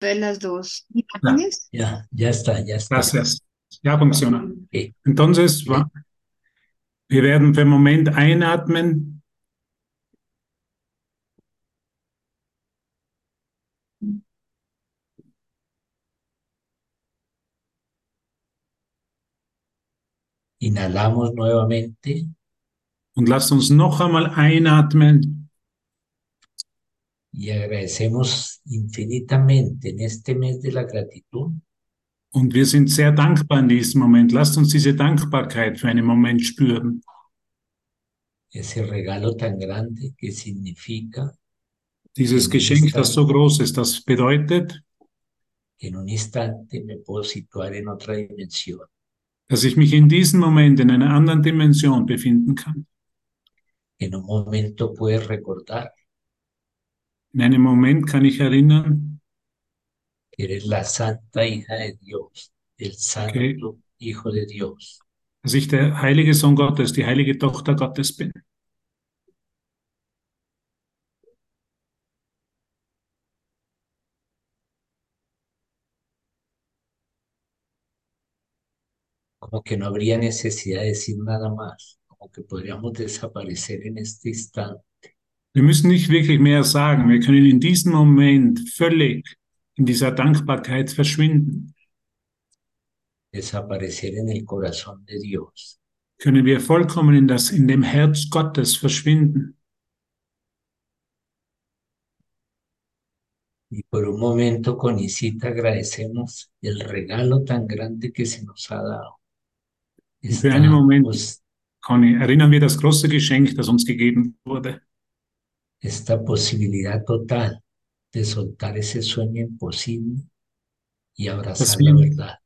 Entonces las dos Ya. Ya, está, ya está. gracias. Ya funciona. Ok. Entonces, wa- wir werden für einen Moment einatmen. Inhalamos nuevamente Und lasst uns noch einmal einatmen y agradecemos infinitamente en este mes de la gratitud und wir sind sehr dankbar in diesem Moment. Lasst uns diese Dankbarkeit für einen Moment spüren. ese regalo tan grande que significa Dieses Geschenk, das so groß ist, das bedeutet, en un instante me puedo situar en otra dimensión, dass ich mich in diesem Moment in einer anderen Dimension befinden kann. en un momento puedes recordar In einem Moment kann ich erinnern, que eres la santa hija de Dios, el santo hijo de Dios. dass ich der heilige Sohn Gottes, die heilige Tochter Gottes bin. como que no habría necesidad de decir nada más, como que podríamos desaparecer en este instante. Wir müssen nicht wirklich mehr sagen. Wir können in diesem Moment völlig in dieser Dankbarkeit verschwinden. desaparecer en el corazón de Dios. Können wir vollkommen in das, in dem Herz Gottes verschwinden. Y por un momento con Isita agradecemos el regalo tan grande que se nos ha dado. Y für einen Moment- Conny, erinnern wir das große Geschenk, das uns gegeben wurde. Esta posibilidad total de soltar ese sueño imposible y abrazar Das la wir- verdad.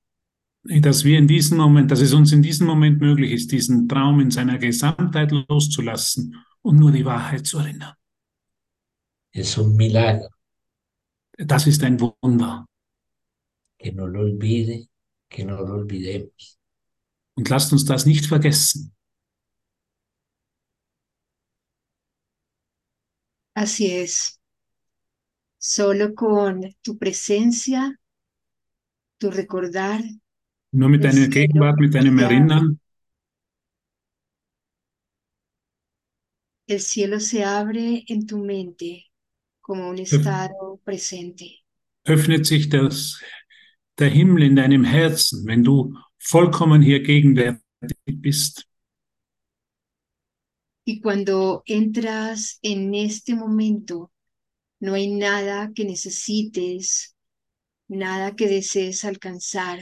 Dass wir in diesem Moment, dass es uns in diesem Moment möglich ist, diesen Traum in seiner Gesamtheit loszulassen und nur die Wahrheit zu erinnern. Es un milagro Das ist ein Wunder. que no lo olvide, que no lo olvidemos. Und lasst uns das nicht vergessen. Así es. Solo con tu presencia, tu recordar, Nur mit deiner Gegenwart, mit deinem. Erinnern, el cielo se abre en tu mente como un estado presente. öffnet sich das, der Himmel in deinem Herzen, wenn du vollkommen hier gegenwärtig bist. Y cuando entras en este momento, no hay nada que necesites, nada que desees alcanzar.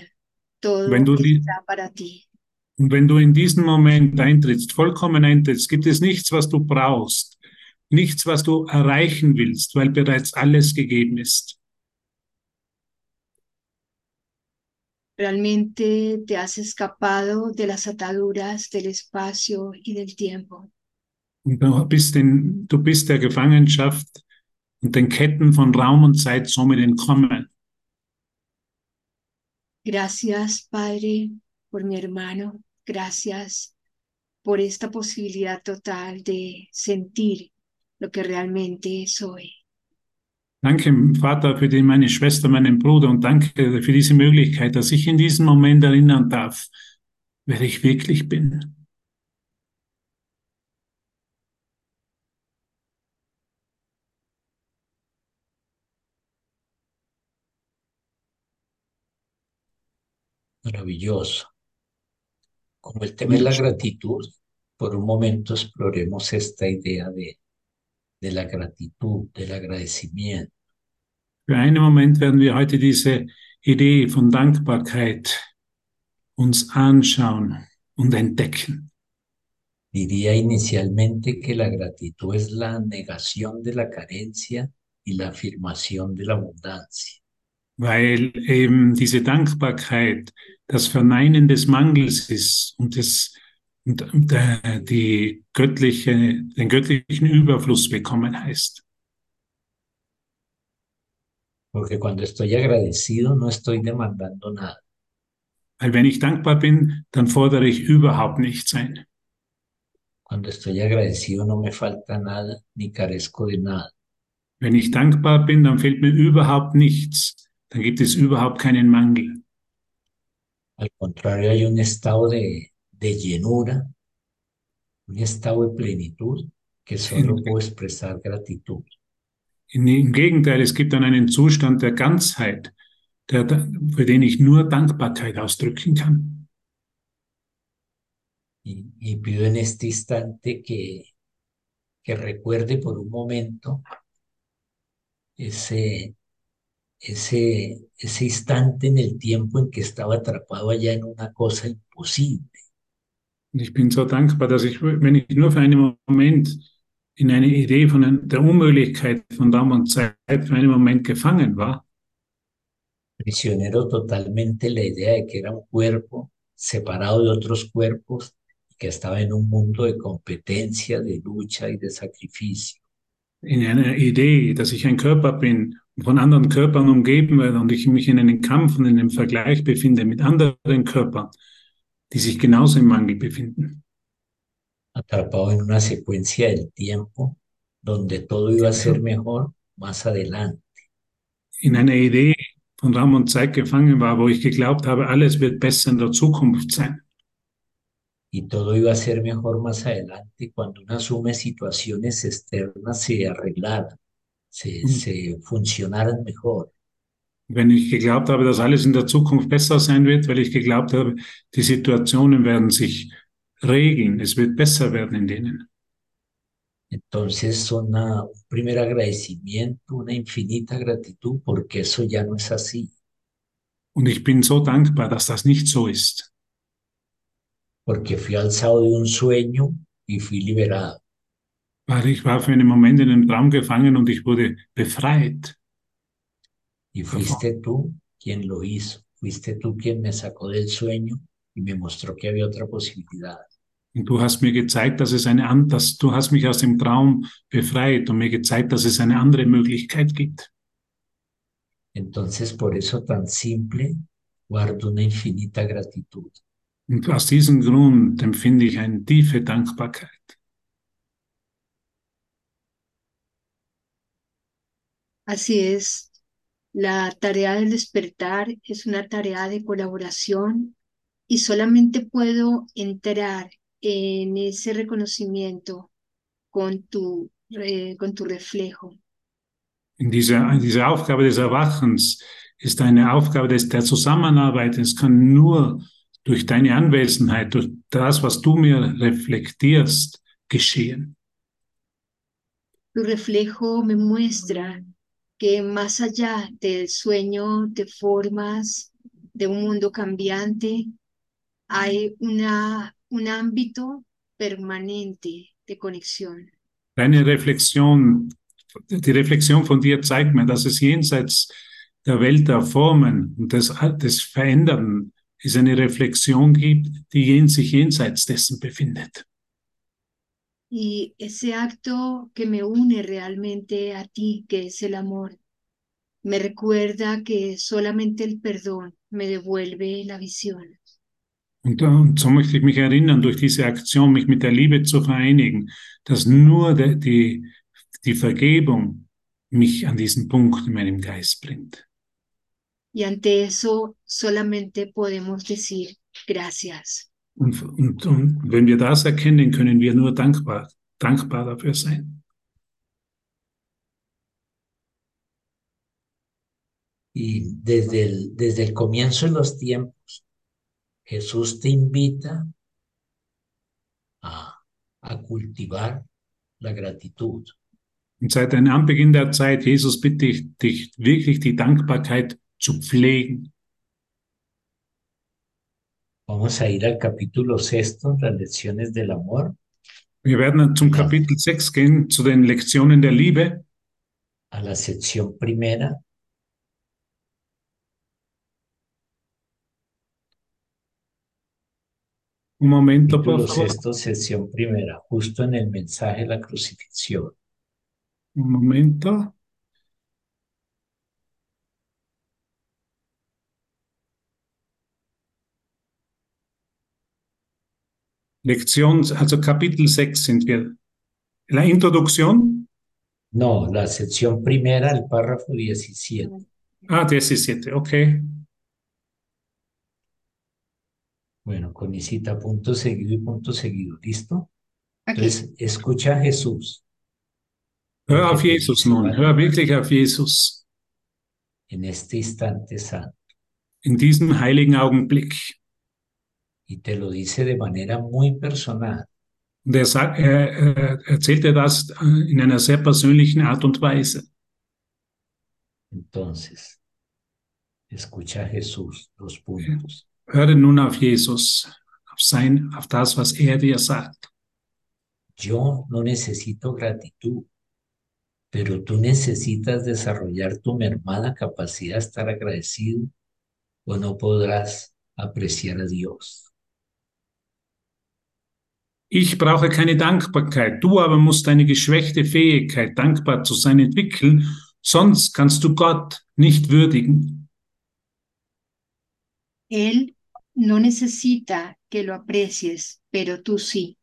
Todo está para ti. Und wenn du in diesen Moment eintrittst, vollkommen eintrittst, gibt es nichts, was du brauchst, nichts, was du erreichen willst, weil bereits alles gegeben ist. Realmente te has escapado de las ataduras del espacio y del tiempo. Und du bist, in, du bist der Gefangenschaft und den Ketten von Raum und Zeit somit entkommen. Gracias, Padre, por mi hermano. Gracias por esta posibilidad total de sentir lo que realmente soy. Danke, Vater, für die, meine Schwester, meinen Bruder und danke für diese Möglichkeit, dass ich in diesem Moment erinnern darf, wer ich wirklich bin. Maravilloso. Como el tema es la gratitud, por un momento exploremos esta idea de, de la gratitud, del agradecimiento. Für einen Moment werden wir heute diese Idee von Dankbarkeit uns anschauen und entdecken. Diría inicialmente que la gratitud es la negación de la carencia y la afirmación de la abundancia. Weil eben diese Dankbarkeit das Verneinen des Mangels ist und, das, und der, die göttliche, den göttlichen Überfluss bekommen heißt. Porque cuando estoy agradecido no estoy demandando nada. Weil wenn ich dankbar bin, dann fordere ich überhaupt nichts ein. Cuando estoy agradecido no me falta nada ni carezco de nada. Wenn ich dankbar bin, dann fehlt mir überhaupt nichts, dann gibt es überhaupt keinen Mangel. Al contrario, hay un estado de, de llenura, un estado de plenitud que solo puedo expresar gratitud. Im Gegenteil, es gibt dann einen Zustand der Ganzheit, der, für den ich nur Dankbarkeit ausdrücken kann. Y, y pido en este instante que, que recuerde por un momento ese, ese, ese instante en el tiempo en que estaba atrapado allá en una cosa imposible. Ich bin so dankbar, dass ich, wenn ich nur für einen Moment in eine Idee von der Unmöglichkeit von Raum und Zeit für einen Moment gefangen war, prisionero totalmente la idea de que era un cuerpo separado de otros cuerpos y que estaba en un mundo de competencia, de lucha y de sacrificio. in einer Idee, dass ich ein Körper bin, von anderen Körpern umgeben werde und ich mich in einem Kampf und in einem Vergleich befinde mit anderen Körpern, die sich genauso im Mangel befinden. Atrapado en una secuencia del tiempo donde todo iba a ser mejor más adelante. In einer Idee von Raum und Zeit gefangen war, wo ich geglaubt habe, alles wird besser in der Zukunft sein. y todo iba a ser mejor más adelante cuando uno asume situaciones externas se arreglaran, se, se funcionaran mejor. Wenn ich geglaubt habe, dass alles in der Zukunft besser sein wird, weil ich geglaubt habe, die Situationen werden sich regeln, es wird besser werden in denen. Entonces, una, un primer agradecimiento, una infinita gratitud, porque eso ya no es así. Und ich bin so dankbar, dass das nicht so ist. porque fui alzado de un sueño y fui liberado. Weil ich war für einen Moment in einem Traum gefangen und ich wurde befreit. Y fuiste tú quien lo hizo, fuiste tú quien me sacó del sueño y me mostró que había otra posibilidad. Und du hast mir gezeigt, dass es eine dass du hast mich aus dem Traum befreit und mir gezeigt, dass es eine andere Möglichkeit gibt. Entonces, por eso tan simple, guardo una infinita gratitud. Und aus diesem Grund empfinde ich eine tiefe Dankbarkeit. Así es, la tarea del despertar es una tarea de colaboración y solamente puedo entrar en ese reconocimiento con tu, eh, con tu reflejo. In dieser, in dieser Aufgabe des Erwachens ist eine Aufgabe des, der Zusammenarbeit. Es kann nur durch deine Anwesenheit, durch das, was du mir reflektierst, geschehen. Tu reflejo me muestra que más allá del sueño de formas de un mundo cambiante, hay una, un ámbito permanente de conexión. Deine Reflexion, die Reflexion von dir zeigt mir, dass es jenseits der Welt der Formen und des, des Verändern es eine Reflexion gibt, die sich jenseits dessen befindet. Y ese acto que me une realmente a ti, que es el amor, me recuerda que solamente el perdón me devuelve la visión. Und, und so möchte ich mich erinnern, durch diese Aktion mich mit der Liebe zu vereinigen, dass nur de, die, die Vergebung mich an diesen Punkt in meinem Geist bringt. Y ante eso solamente podemos decir gracias. Und, und, und wenn wir das erkennen, können wir nur dankbar, dankbar dafür sein. Y desde el, desde el comienzo de los tiempos, Jesús te invita a, a cultivar la gratitud. Und seit dem Anbeginn der Zeit, Jesus, bitte ich dich wirklich die Dankbarkeit zu pflegen. Vamos a ir al capítulo sexto, las lecciones del amor. Wir werden zum Kapitel 6 gehen, zu den Lektionen der Liebe. A la sección primera. Un momento, por Capítulo favor. sexto, sección primera, justo en el mensaje de la crucifixión. Un momento. Lektion, also Kapitel 6 sind wir. La introducción, No, la sección primera, el párrafo 17. Ah, 17, ok. Bueno, con mi cita punto seguido y punto seguido. ¿Listo? Ok. Entonces, escucha a Jesús Hör auf Jesus nun, hör wirklich auf Jesus en este instante santo. in diesem heiligen Augenblick. Y te lo dice de manera muy personal. Und er, sagt, er, er erzählt dir das äh, in einer sehr persönlichen Art und Weise. Entonces, escucha a Jesús, dos puntos. Höre nun auf Jesus, auf sein, auf das, was er dir sagt. Yo no necesito gratitud, pero tú necesitas desarrollar tu mermada capacidad de estar agradecido o no podrás apreciar a Dios. Ich brauche keine Dankbarkeit, du aber musst deine geschwächte Fähigkeit, dankbar zu sein, entwickeln, sonst kannst du Gott nicht würdigen. Él no necesita que lo aprecies, pero tú sí.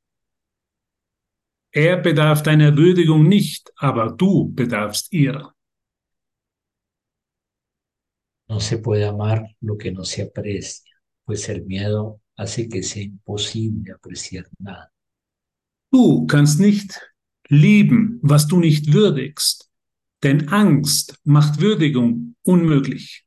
Er bedarf deiner Würdigung nicht, aber du bedarfst ihrer. No se puede amar lo que no se aprecia, pues el miedo hace que sea imposible apreciar nada. Du kannst nicht lieben, was du nicht würdigst, denn Angst macht Würdigung unmöglich.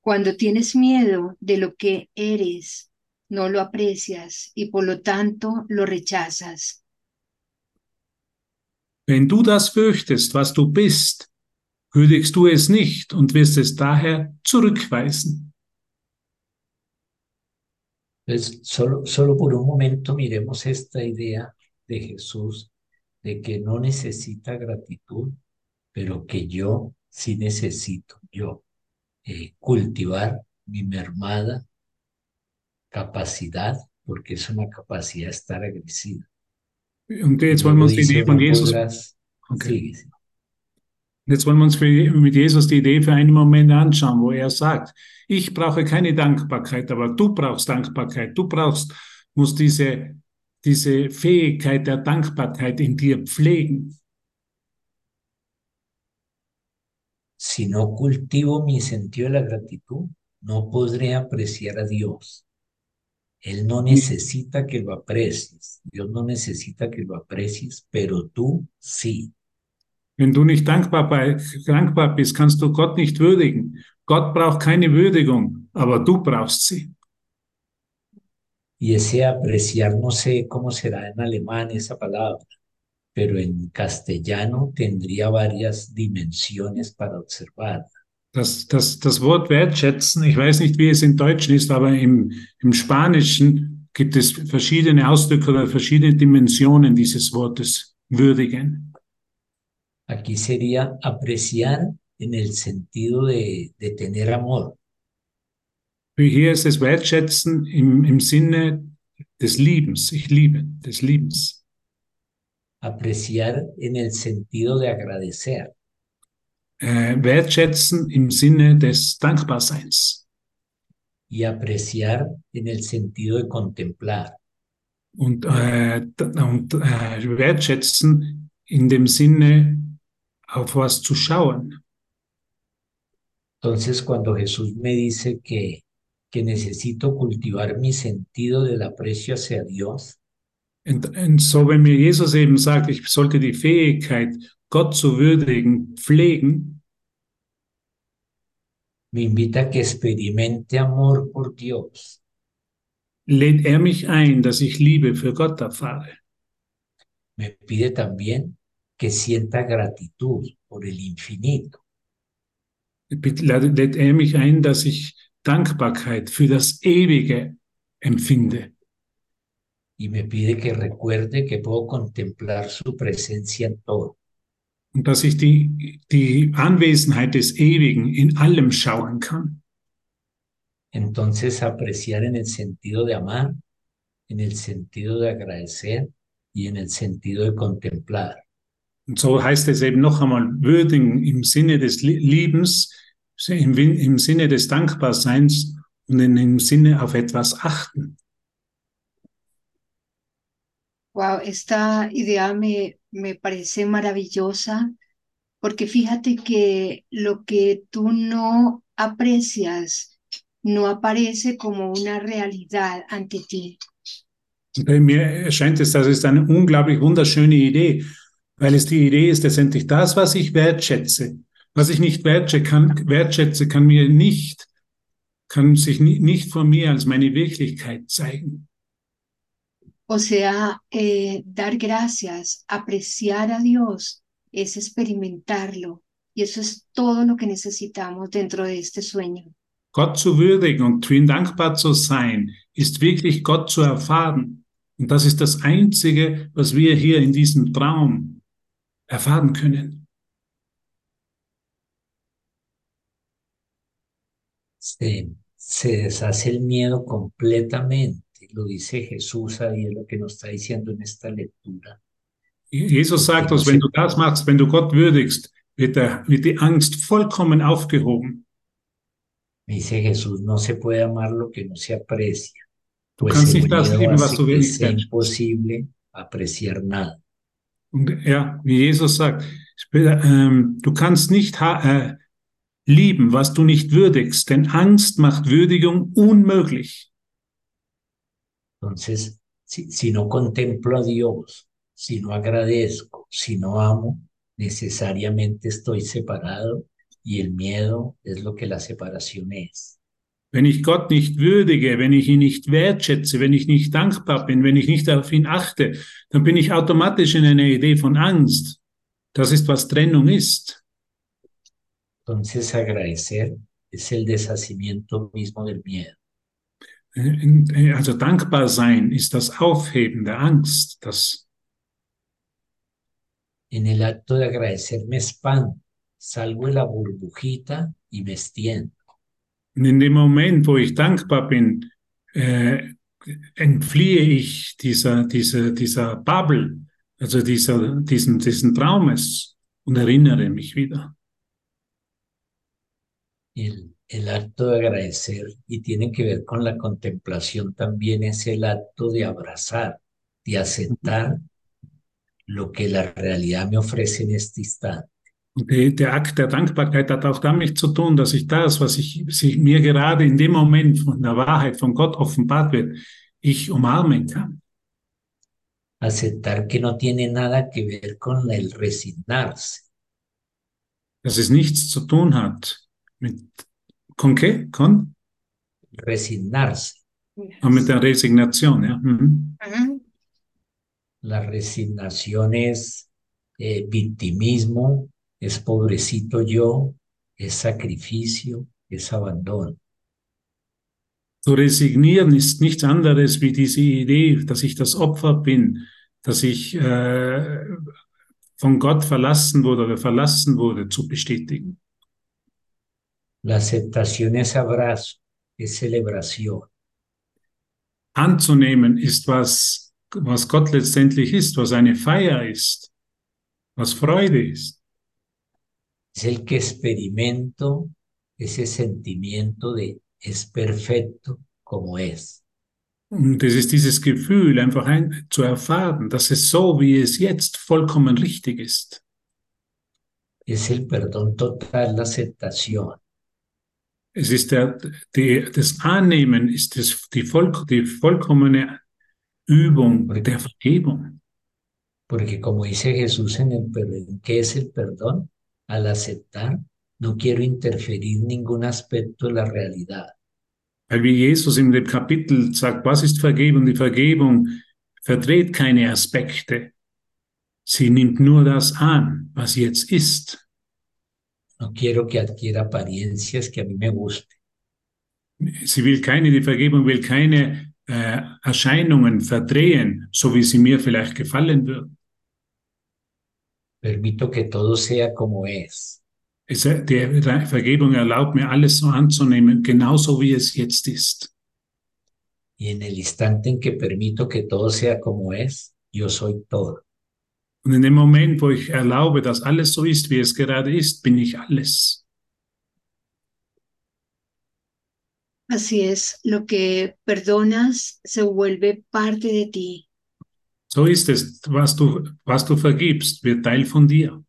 Cuando tienes miedo de lo que eres, no lo aprecias y por lo tanto lo rechazas. Wenn du das fürchtest, was du bist, würdigst du es nicht und wirst es daher zurückweisen. Entonces, solo, solo por un momento miremos esta idea de Jesús de que no necesita gratitud, pero que yo sí necesito, yo, eh, cultivar mi mermada capacidad, porque es una capacidad de estar agradecida. Und jetzt Y wollen wir luego uns die jetzt wollen wir uns für, mit Jesus die Idee für einen Moment anschauen, wo er sagt, ich brauche keine Dankbarkeit, aber du brauchst Dankbarkeit. Du brauchst, musst diese, diese Fähigkeit der Dankbarkeit in dir pflegen. Si no cultivo mi sentido de la gratitud, no podré apreciar a Dios. Él no necesita que lo aprecies. Dios no necesita que lo aprecies, pero tú sí. Wenn du nicht dankbar, bei, dankbar bist, kannst du Gott nicht würdigen. Gott braucht keine Würdigung, aber du brauchst sie. Y ese apreciar, no sé cómo será en alemán esa palabra, pero en castellano tendría varias dimensiones para observar. Das, das, das Wort wertschätzen, ich weiß nicht, wie es in Deutschen ist, aber im, im Spanischen gibt es verschiedene Ausdrücke oder verschiedene Dimensionen dieses Wortes würdigen. Aquí sería apreciar en el sentido de, de tener amor, Hier ist es wertschätzen im, im Sinne des Liebens. Ich liebe, des Liebens. apreciar en el sentido de agradecer, Äh, wertschätzen im Sinne des Dankbarseins. y apreciar en el sentido de contemplar. Und, äh, und äh, wertschätzen in dem Sinne, auf was zu schauen. Entonces, cuando Jesús me dice que, que necesito cultivar mi sentido del aprecio hacia Dios, Und, und so, wenn mir Jesus eben sagt, ich sollte die Fähigkeit, Gott zu würdigen, pflegen, me invita a que experimente amor por Dios, lädt er mich ein, dass ich Liebe für Gott erfahre. me pide también que sienta gratitud por el infinito. Lädt er mich ein, dass ich Dankbarkeit für das Ewige empfinde. y me pide que recuerde que puedo contemplar su presencia en todo. Und dass ich die, die Anwesenheit des Ewigen in allem schauen kann. Entonces, apreciar en el sentido de amar, en el sentido de agradecer y en el sentido de contemplar. Und so heißt es eben noch einmal, würdigen im Sinne des Lie- Liebens, im, im Sinne des Dankbarseins und in, im Sinne auf etwas achten. Wow, esta idea me, me parece maravillosa Porque fíjate que lo que tú no aprecias no aparece como una realidad ante ti. Mir erscheint es, das ist eine unglaublich wunderschöne Idee, weil es die Idee ist letztendlich das, was ich wertschätze. Was ich nicht wertschätze, kann, wertschätze, kann mir nicht, kann sich ni- nicht vor mir als meine Wirklichkeit zeigen. O sea, eh, dar gracias, apreciar a Dios, es experimentarlo. Y eso es todo lo que necesitamos dentro de este sueño. Gott zu würdigen und für ihn dankbar zu sein, ist wirklich Gott zu erfahren. Und das ist das Einzige, was wir hier in diesem Traum erfahren können. Se, se deshace el miedo completamente. Lo dice Jesús ahí, es lo que nos está diciendo en esta lectura. Jesus sagt uns, wenn du das machst, wenn du Gott würdigst, wird, der, wird die Angst vollkommen aufgehoben. Dice Jesús, no se puede amar lo que no se aprecia, Du pues kannst el nicht das lieben, was du willst. imposible apreciar nada. Und ja, wie Jesus sagt, ähm, du kannst nicht äh, lieben, was du nicht würdigst, denn Angst macht Würdigung unmöglich. Entonces, si, si no contemplo a Dios, si no agradezco, si no amo, necesariamente estoy separado y el miedo es lo que la separación es. Wenn ich Gott nicht würdige, wenn ich ihn nicht wertschätze, wenn ich nicht dankbar bin, wenn ich nicht auf ihn achte, dann bin ich automatisch in einer Idee von Angst. Das ist, was Trennung ist. Entonces, agradecer es el deshacimiento mismo del miedo. Äh, Also dankbar sein ist das Aufheben der Angst. Das, En el acto de agradecer me expando, salgo de la burbujita y me extiendo. Und in dem Moment, wo ich dankbar bin, äh, entfliehe ich dieser, dieser, dieser Bubble, also dieser, diesen, diesen Traumes und erinnere mich wieder. El, el acto de agradecer y tiene que ver con la contemplación también es el acto de abrazar, de aceptar lo que la realidad me ofrece en este instante. Und der, der Akt der Dankbarkeit hat auch damit zu tun, dass ich das, was ich, sich mir gerade in dem Moment von der Wahrheit von Gott offenbart wird, ich umarmen kann. Aceptar que no tiene nada que ver con el resignarse, Dass es nichts zu tun hat mit, con qué? Con? resignarse. Ah, mit der Resignation, ja. Mhm. La resignación es eh, victimismo, es pobrecito yo, es sacrificio, es abandono. Zu resignieren ist nichts anderes wie diese Idee, dass ich das Opfer bin, dass ich äh, von Gott verlassen wurde oder verlassen wurde, zu bestätigen. La aceptación es abrazo, es celebración. Anzunehmen ist was, was Gott letztendlich ist, was eine Feier ist, was Freude ist. Es el que experimento ese sentimiento de es perfecto como es. Und es ist dieses Gefühl, einfach ein, zu erfahren, dass es so, wie es jetzt vollkommen richtig ist. Es el perdón total, la aceptación. Es ist der, die, das Annehmen, ist das, die, voll, die vollkommene Übung der Vergebung. Porque como dice Jesús en el perdón, ¿qué es el perdón? Al aceptar, no quiero interferir ningún aspecto de la realidad. Weil wie Jesus in dem Kapitel sagt, was ist Vergebung? Die Vergebung verdreht keine Aspekte. Sie nimmt nur das an, was jetzt ist. No quiero que adquiera apariencias que a mí me gusten. Sie will keine, die Vergebung will keine äh, Erscheinungen verdrehen, so wie sie mir vielleicht gefallen würden. Permito que todo sea como es. Es, die Vergebung erlaubt mir, alles so anzunehmen, genauso wie es jetzt ist. Y en el instante en que permito que todo sea como es, yo soy todo. Und in dem Moment, wo ich erlaube, dass alles so ist, wie es gerade ist, bin ich alles. Así es, lo que perdonas se vuelve parte de ti. So ist es. Was du, was du vergibst, wird Teil von dir.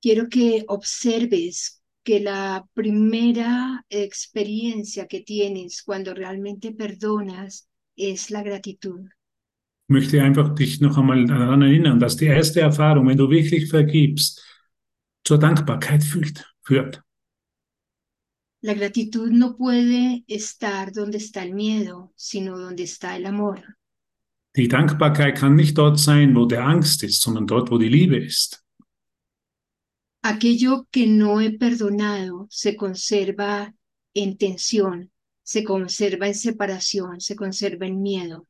quiero que observes que la primera experiencia que tienes cuando realmente perdonas es la gratitud. Ich möchte einfach dich noch einmal daran erinnern, dass die erste Erfahrung, wenn du wirklich vergibst, zur Dankbarkeit führt. führt. La gratitud no puede estar donde está el miedo, sino donde está el amor. Die Dankbarkeit kann nicht dort sein, wo der Angst ist, sondern dort, wo die Liebe ist. Aquello que no he perdonado se conserva en tensión, se conserva en separación, se conserva en miedo.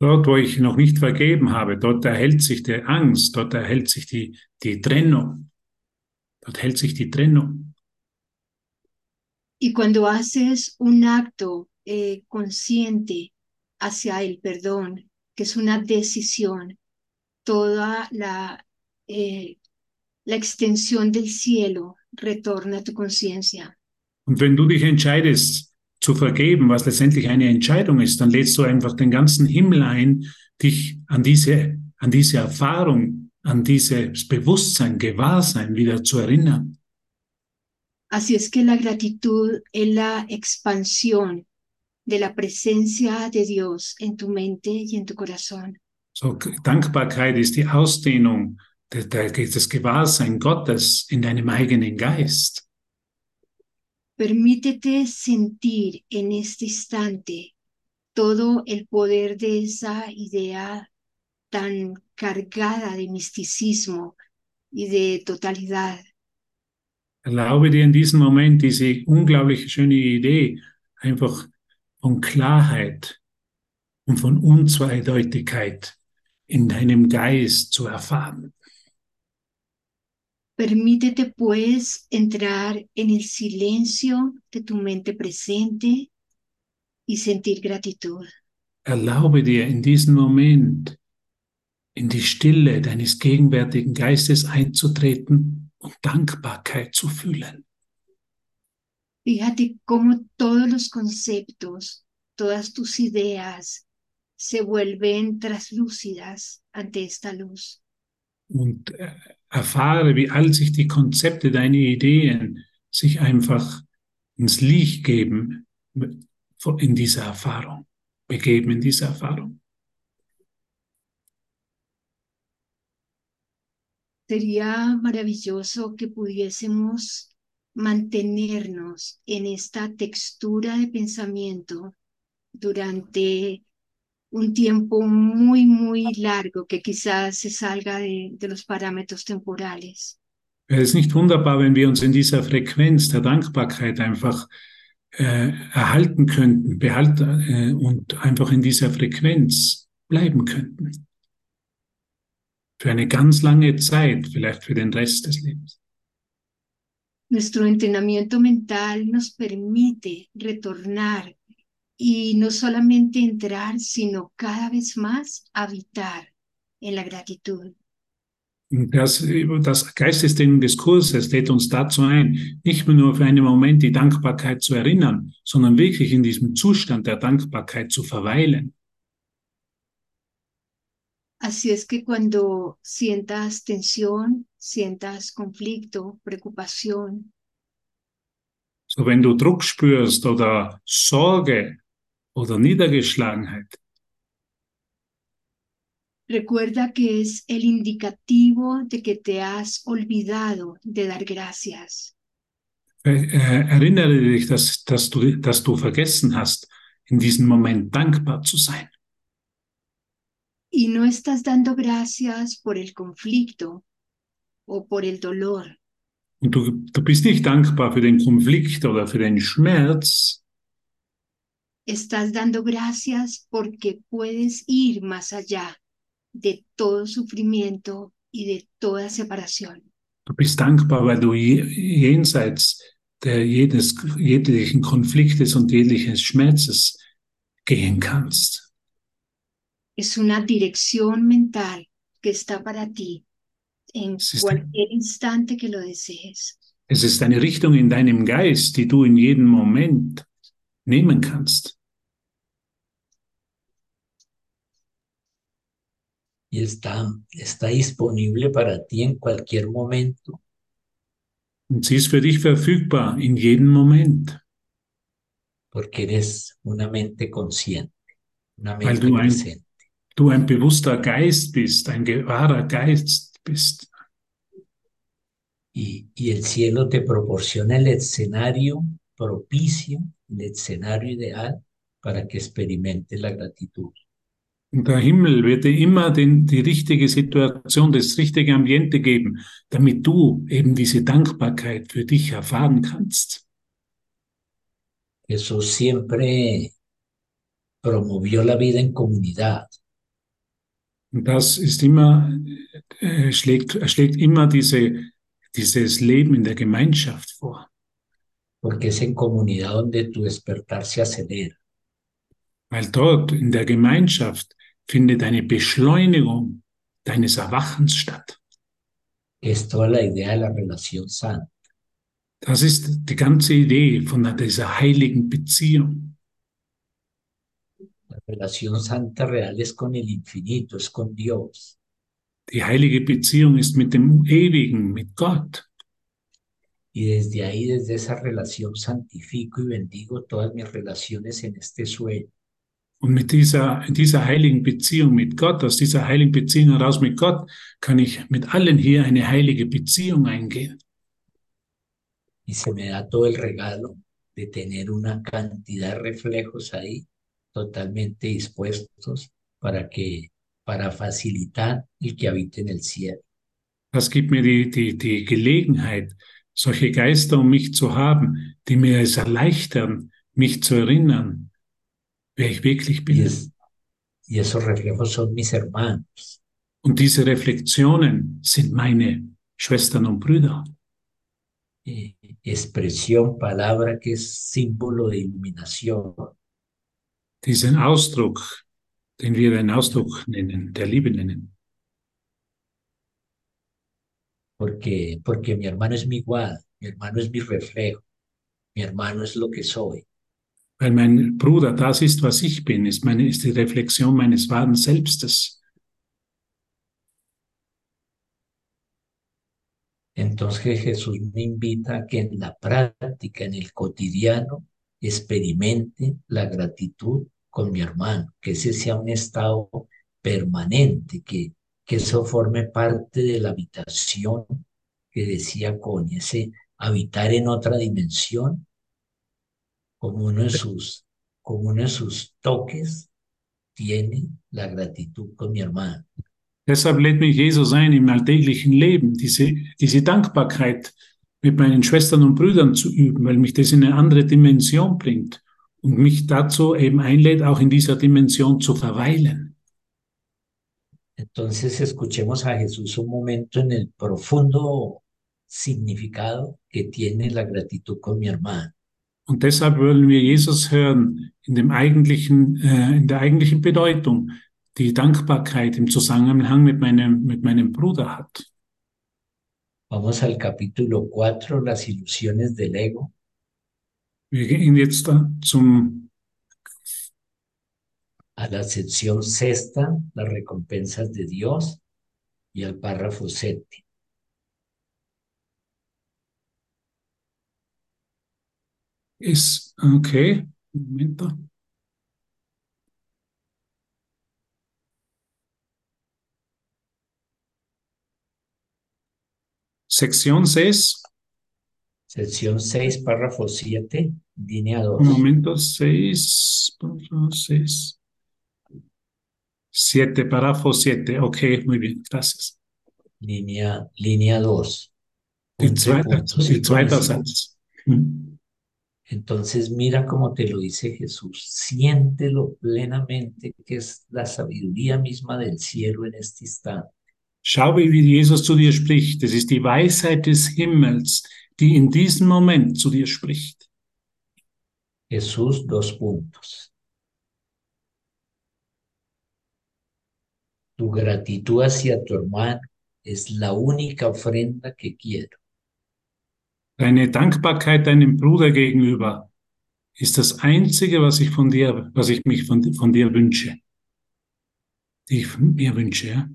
Dort, wo ich noch nicht vergeben habe, dort erhält sich die Angst, dort erhält sich die, die Trennung. Dort hält sich die Trennung. Y cuando haces un acto eh, consciente hacia el perdón, que es una decisión, toda la, eh, la extensión del cielo retorna a tu conciencia. Und wenn du dich entscheidest zu vergeben, was letztendlich eine Entscheidung ist, dann lädst du einfach den ganzen Himmel ein, dich an diese, an diese Erfahrung, an dieses Bewusstsein, Gewahrsein wieder zu erinnern. Así es que la gratitud es la expansión de la presencia de Dios en tu mente y en tu corazón. So, Dankbarkeit ist die Ausdehnung des, des Gewahrsein Gottes in deinem eigenen Geist. Permítete sentir en este instante todo el poder de esa idea tan cargada de misticismo y de totalidad. Erlaube dir in diesem Moment diese unglaublich schöne Idee einfach von Klarheit und von Unzweideutigkeit in deinem Geist zu erfahren. Permítete pues entrar en el silencio de tu mente presente y sentir gratitud. Erlaube dir in diesem Moment in die Stille deines gegenwärtigen Geistes einzutreten und Dankbarkeit zu fühlen. Fíjate cómo todos los conceptos, todas tus ideas se vuelven traslúcidas ante esta luz. Und äh, erfahre, wie all sich die Konzepte, deine Ideen sich einfach ins Licht geben in dieser Erfahrung, begeben in dieser Erfahrung. Sería maravilloso que pudiésemos mantenernos en esta textura de pensamiento durante un tiempo muy, muy largo que quizás se salga de, de los parámetros temporales. Es nicht wunderbar, wenn wir uns in dieser Frequenz der Dankbarkeit einfach äh, erhalten könnten, behalten äh, und einfach in dieser Frequenz bleiben könnten? Für eine ganz lange Zeit, vielleicht für den Rest des Lebens. Nuestro entrenamiento mental nos permite retornar y no solamente entrar, sino cada vez más habitar en la gratitud. Das, das Geistesding des Kurses lädt uns dazu ein, nicht nur für einen Moment die Dankbarkeit zu erinnern, sondern wirklich in diesem Zustand der Dankbarkeit zu verweilen. Así es que cuando sientas tensión, sientas conflicto, preocupación, So wenn du Druck spürst oder Sorge oder Niedergeschlagenheit, recuerda que es el indicativo de que te has olvidado de dar gracias. äh, erinnere dich, dass, dass, du, dass du vergessen hast, in diesem Moment dankbar zu sein. Y no estás dando gracias por el conflicto o por el dolor. Und du, du bist nicht dankbar für den Konflikt oder für den Schmerz, Estás dando gracias porque puedes ir más allá de todo sufrimiento y de toda separación. Du bist dankbar, weil du je, jenseits der jedes, jeglichen Konfliktes und jeglichen Schmerzes gehen kannst. Es una dirección mental que está para ti en sí. cualquier instante que lo desees. Es ist eine Richtung in deinem Geist, die du in jedem Moment nehmen kannst. y está, está disponible para ti en cualquier momento Und sie ist für dich verfügbar in jedem Moment, porque eres una mente consciente, una weil mente du ein, presente. Du ein bewusster Geist bist, ein gewahrer Geist bist. Y, y el cielo te proporciona el escenario propicio, el escenario ideal para que experimentes la gratitud. Und der Himmel wird dir immer den, die richtige Situation, das richtige Ambiente geben, damit du eben diese Dankbarkeit für dich erfahren kannst. Jesús siempre promovió la vida en comunidad. Und das ist immer, äh, schlägt, schlägt immer diese, dieses Leben in der Gemeinschaft vor, porque es en comunidad donde tu despertar se acelera. weil dort in der Gemeinschaft findet eine Beschleunigung deines Erwachens statt. Es toda la idea de la relación santa. Das ist die ganze Idee von dieser heiligen Beziehung. La relación santa real es con el infinito, es con Dios. Die heilige Beziehung ist mit dem Ewigen, mit Gott. Y desde ahí, desde esa relación, santifico y bendigo todas mis relaciones en este sueño. Und mit dieser, in dieser heiligen Beziehung mit Gott, aus dieser heiligen Beziehung heraus mit Gott, kann ich mit allen hier eine heilige Beziehung eingehen. Y se me da todo el regalo de tener una cantidad de reflejos ahí totalmente dispuestos para que, para facilitar el que habite en el cielo. Das gibt mir die, die, die Gelegenheit, solche Geister um mich zu haben, die mir es erleichtern, mich zu erinnern, wer ich wirklich Y, bin. es- y esos reflejos son mis hermanos. Und diese Reflexionen sind meine Schwestern und Brüder. eh, expresión, palabra que es símbolo de iluminación. Diesen Ausdruck, den wir den Ausdruck nennen, der Liebe nennen. porque, porque mi hermano es mi igual, mi hermano es mi reflejo, mi hermano es lo que soy. Weil mein Bruder das ist, was ich bin, ist, meine, ist die Reflexion meines wahren Selbstes. Entonces Jesús me invita a que en la práctica, en el cotidiano, experimente la gratitud con mi hermano, que ese sea un estado permanente, que, que eso forme parte de la habitación que decía Connie, ese habitar en otra dimensión, como uno de sus, como uno de sus toques, tiene la gratitud con mi hermano. Deshalb lädt mich Jesus ein, im alltäglichen Leben diese, diese Dankbarkeit mit meinen Schwestern und Brüdern zu üben, weil mich das in eine andere Dimension bringt und mich dazu eben einlädt, auch in dieser Dimension zu verweilen. Entonces escuchemos a Jesús un momento en el profundo significado que tiene la gratitud con mi hermano. Und deshalb wollen wir Jesus hören in dem eigentlichen, äh, in der eigentlichen Bedeutung, die Dankbarkeit im Zusammenhang mit meinem, mit meinem Bruder hat. Vamos al capítulo 4, las ilusiones del ego. Wir gehen jetzt zum a la sección sexta, las recompensas de Dios, y al párrafo séptimo. ist, okay, Moment da. Sección 6, Sección 6, párrafo 7, línea 2. un momento, 6, 6, 7, párrafo 7, ok, muy bien, gracias. Línea, línea 2. Die Punto y zweite, punto, die zweiter sincronísimo. Satz. Hm. Entonces mira cómo te lo dice Jesús, siéntelo plenamente, que es la sabiduría misma del cielo en este instante. Schau, wie Jesus zu dir spricht. Es ist die Weisheit des Himmels, die in diesem Moment zu dir spricht. Jesús, dos puntos. Tu gratitud hacia tu hermano es la única ofrenda que quiero. Deine Dankbarkeit deinem Bruder gegenüber ist das Einzige, was ich von dir, was ich mich von, von dir wünsche. Die ich mir wünsche, ja.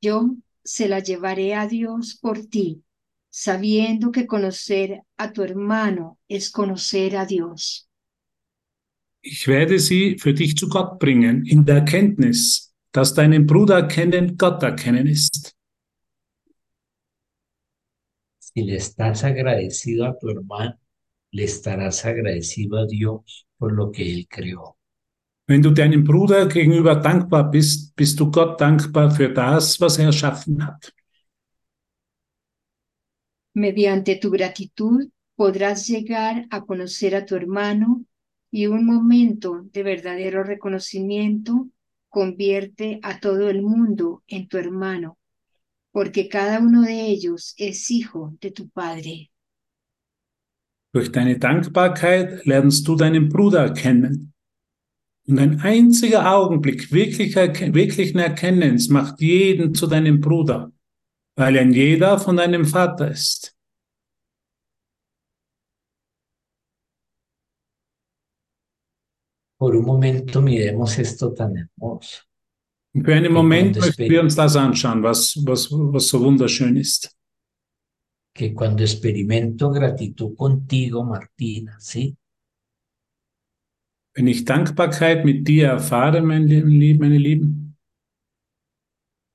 Yo se la llevaré a Dios por ti. sabiendo que conocer a tu hermano es conocer a Dios. Ich werde sie für dich zu Gott bringen, in der Erkenntnis, dass deinen Bruder kennen Gott erkennen ist. Si le estás agradecido a tu hermano, le estarás agradecido a Dios por lo que Él creó. Wenn du deinem Bruder gegenüber dankbar bist, bist du Gott dankbar für das, was er erschaffen hat. Mediante tu gratitud podrás llegar a conocer a tu hermano y un momento de verdadero reconocimiento convierte a todo el mundo en tu hermano, porque cada uno de ellos es hijo de tu Padre. Durch deine Dankbarkeit lernst du deinen Bruder kennen. Und ein einziger Augenblick wirklicher, wirklichen Erkennens macht jeden zu deinem Bruder, weil ein jeder von deinem Vater ist. Por un momento miremos esto tan hermoso. Für einen Moment möchten wir uns das anschauen, was, was, was so wunderschön ist. que cuando experimento gratitud contigo, Martina, ¿sí? Wenn ich Dankbarkeit mit dir erfahre, mein Lieb- meine Lieben,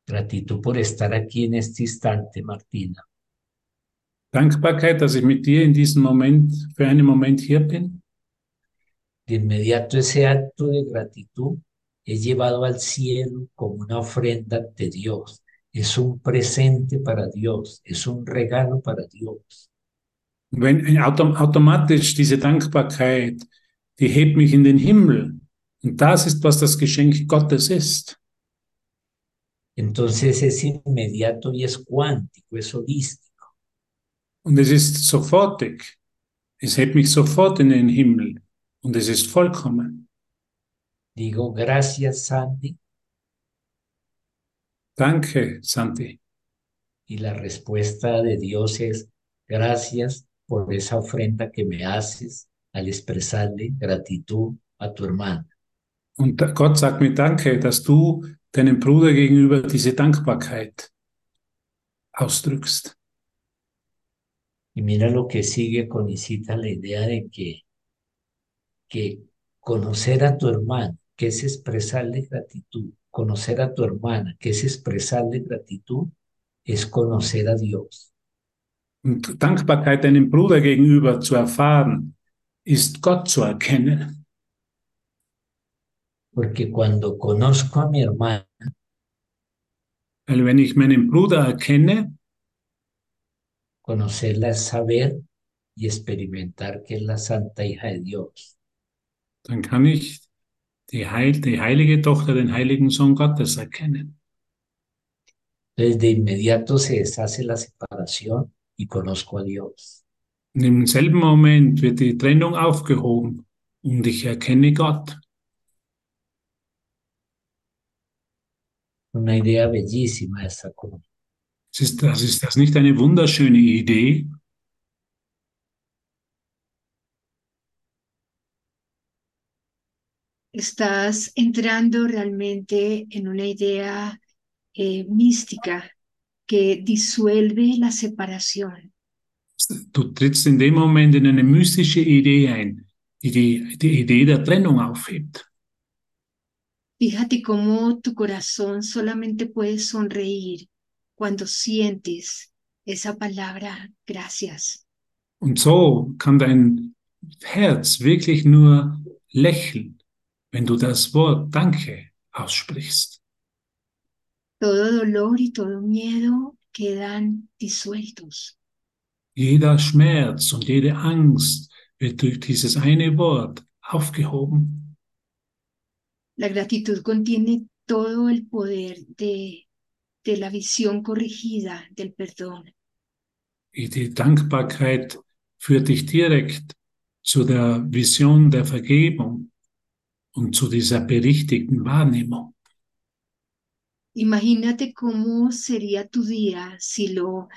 Gratitud por estar aquí en este instante, Martina. Dankbarkeit, dass ich mit dir in diesem Moment, für einen Moment hier bin, De inmediato ese acto de gratitud es llevado al cielo como una ofrenda ante Dios. Es un presente para Dios, es un regalo para Dios. wenn autom automatisch diese Dankbarkeit, die hebt mich in den Himmel. Und das ist, was das Geschenk Gottes ist. Entonces es inmediato y es cuántico, es holístico. Und es ist sofortig. Es hebt mich sofort in den Himmel. Und es ist vollkommen. Digo, gracias, Sandy. Danke, Santi. Y la respuesta de Dios es, gracias por esa ofrenda que me haces al expresarle gratitud a tu hermana. Und Gott sagt mir Danke, dass du deinem Bruder gegenüber diese Dankbarkeit ausdrückst. Y mira lo que sigue con Isita, la idea de que, que conocer a tu hermano, que es expresarle gratitud, conocer a tu hermana, que es expresarle gratitud, es conocer a Dios. Und Dankbarkeit deinem Bruder gegenüber zu erfahren, ist Gott zu erkennen. Porque cuando conozco a mi hermana, Weil wenn ich meinen Bruder erkenne, conocerla es saber y experimentar que es la santa hija de Dios. dann kann ich die, Heil, die heilige Tochter, den heiligen Sohn Gottes erkennen. Entonces de inmediato se deshace la separación y conozco a Dios. Und im selben Moment wird die Trennung aufgehoben und ich erkenne Gott. Una idea bellísima esta como Es Ist das, ist das nicht eine wunderschöne Idee? Estás entrando realmente en una idea eh, mística que disuelve la separación. Du trittst in dem Moment in eine mystische Idee ein, die die, die Idee der Trennung aufhebt. Fíjate cómo tu corazón solamente puede sonreír cuando sientes esa palabra gracias. Und so kann dein Herz wirklich nur lächeln, wenn du das Wort Danke aussprichst. Todo dolor y todo miedo quedan disueltos. Jeder Schmerz und jede Angst wird durch dieses eine Wort aufgehoben. La gratitud contiene todo el poder de, de la visión corregida del perdón. Die Dankbarkeit führt dich direkt zu der Vision der Vergebung und zu dieser berichtigten Wahrnehmung. Imagínate cómo sería tu día si lo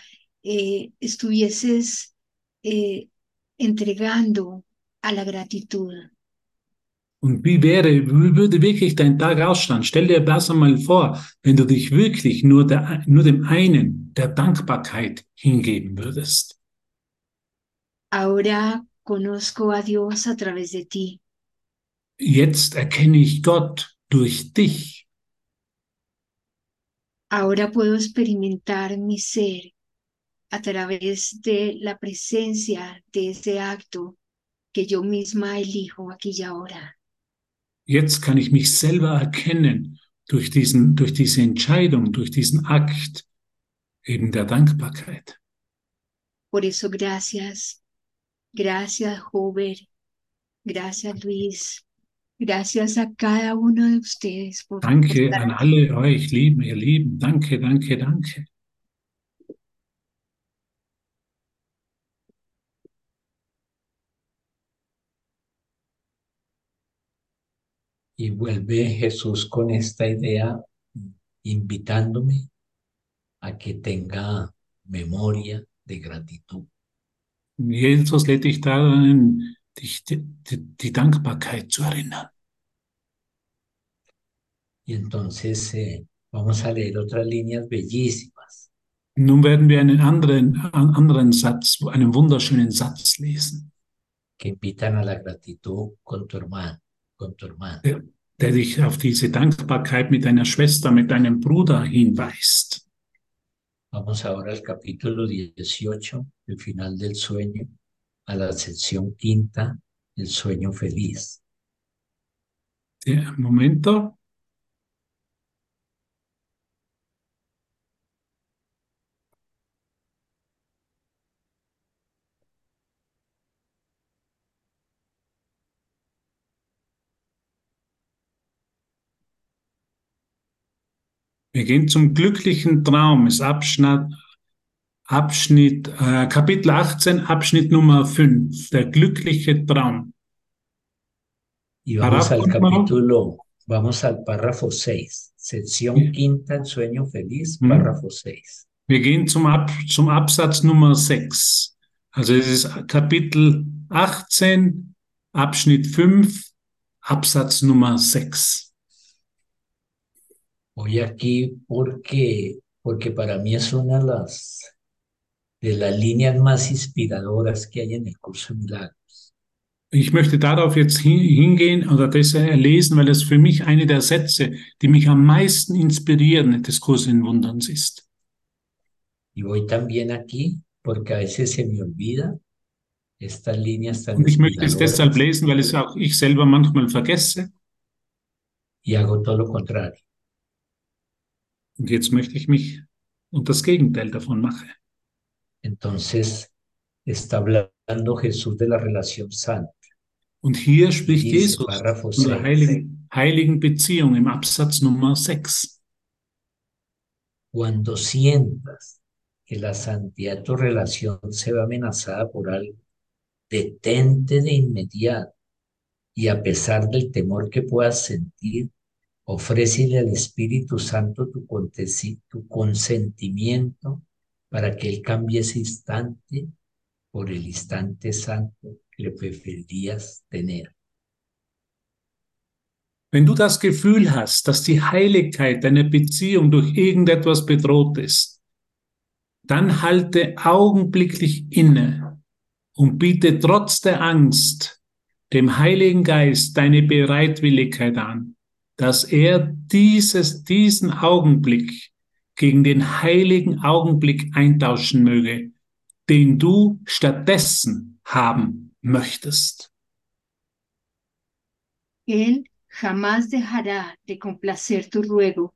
eh, estuvieses eh, entregando a la gratitud. Und wie wäre, wie würde wirklich dein Tag ausschauen? Stell dir das einmal vor, wenn du dich wirklich nur, der, nur dem einen, der Dankbarkeit hingeben würdest. Ahora conozco a Dios a través de ti. Jetzt erkenne ich Gott durch dich. Ahora puedo experimentar mi ser a través de la presencia de ese acto que yo misma elijo aquí y ahora. Jetzt kann ich mich selber erkennen durch diesen, durch diese Entscheidung, durch diesen Akt eben der Dankbarkeit. Por eso gracias, gracias Jover, gracias Luis, gracias a cada uno de ustedes por Danke an alle euch, Lieben, ihr Lieben. Danke, danke, danke. Y vuelve Jesús con esta idea, invitándome a que tenga memoria de gratitud. Jesus lädt dich daran, dich, die, die, Dankbarkeit zu erinnern. Y entonces eh, vamos a leer otras líneas bellísimas. Nun werden wir einen anderen, einen anderen Satz, einen wunderschönen Satz lesen, que invitan a la gratitud con tu hermano, con tu hermano. der, dich auf diese Dankbarkeit mit deiner Schwester, mit deinem Bruder hinweist. Vamos ahora al capítulo 18, el final del sueño, a la sección quinta, el sueño feliz. Der Momento. Wir gehen zum glücklichen Traum, ist Abschnitt, Abschnitt äh, Kapitel 18, Abschnitt Nummer 5, der glückliche Traum. Y vamos al capítulo, vamos al párrafo 6, sección Sí. quinta, sueño feliz, párrafo 6. Wir gehen zum, Ab, zum Absatz Nummer 6. Also es ist Kapitel 18, Abschnitt 5, Absatz Nummer 6. Voy aquí porque, porque para mí es una de las, de las líneas más inspiradoras que hay en el curso de milagros. Ich möchte darauf jetzt hin- hingehen oder das lesen, weil es für mich eine der Sätze, die mich am meisten inspirieren des Kurses in Wunderns ist. Y voy también aquí porque a veces se me olvida estas líneas tan Und ich möchte es deshalb lesen, weil es auch ich selber manchmal vergesse. y hago todo lo contrario. Und jetzt möchte ich mich und das Gegenteil davon mache. Entonces está hablando Jesús de la relación santa. Und hier spricht Jesus von der 6. heiligen, heiligen Beziehung im Absatz Nummer 6. Cuando sientas que la santidad tu relación se ve amenazada por algo, detente de inmediato y a pesar del temor que puedas sentir, ofrécele al Espíritu Santo tu, tu consentimiento para que Él cambie ese instante por el instante santo que le preferirías tener. Wenn du das Gefühl hast, dass die Heiligkeit deiner Beziehung durch irgendetwas bedroht ist, dann halte augenblicklich inne und biete trotz der Angst dem Heiligen Geist deine Bereitwilligkeit an, dass er dieses, diesen Augenblick gegen den heiligen Augenblick eintauschen möge, den du stattdessen haben möchtest. Él jamás dejará de complacer tu ruego,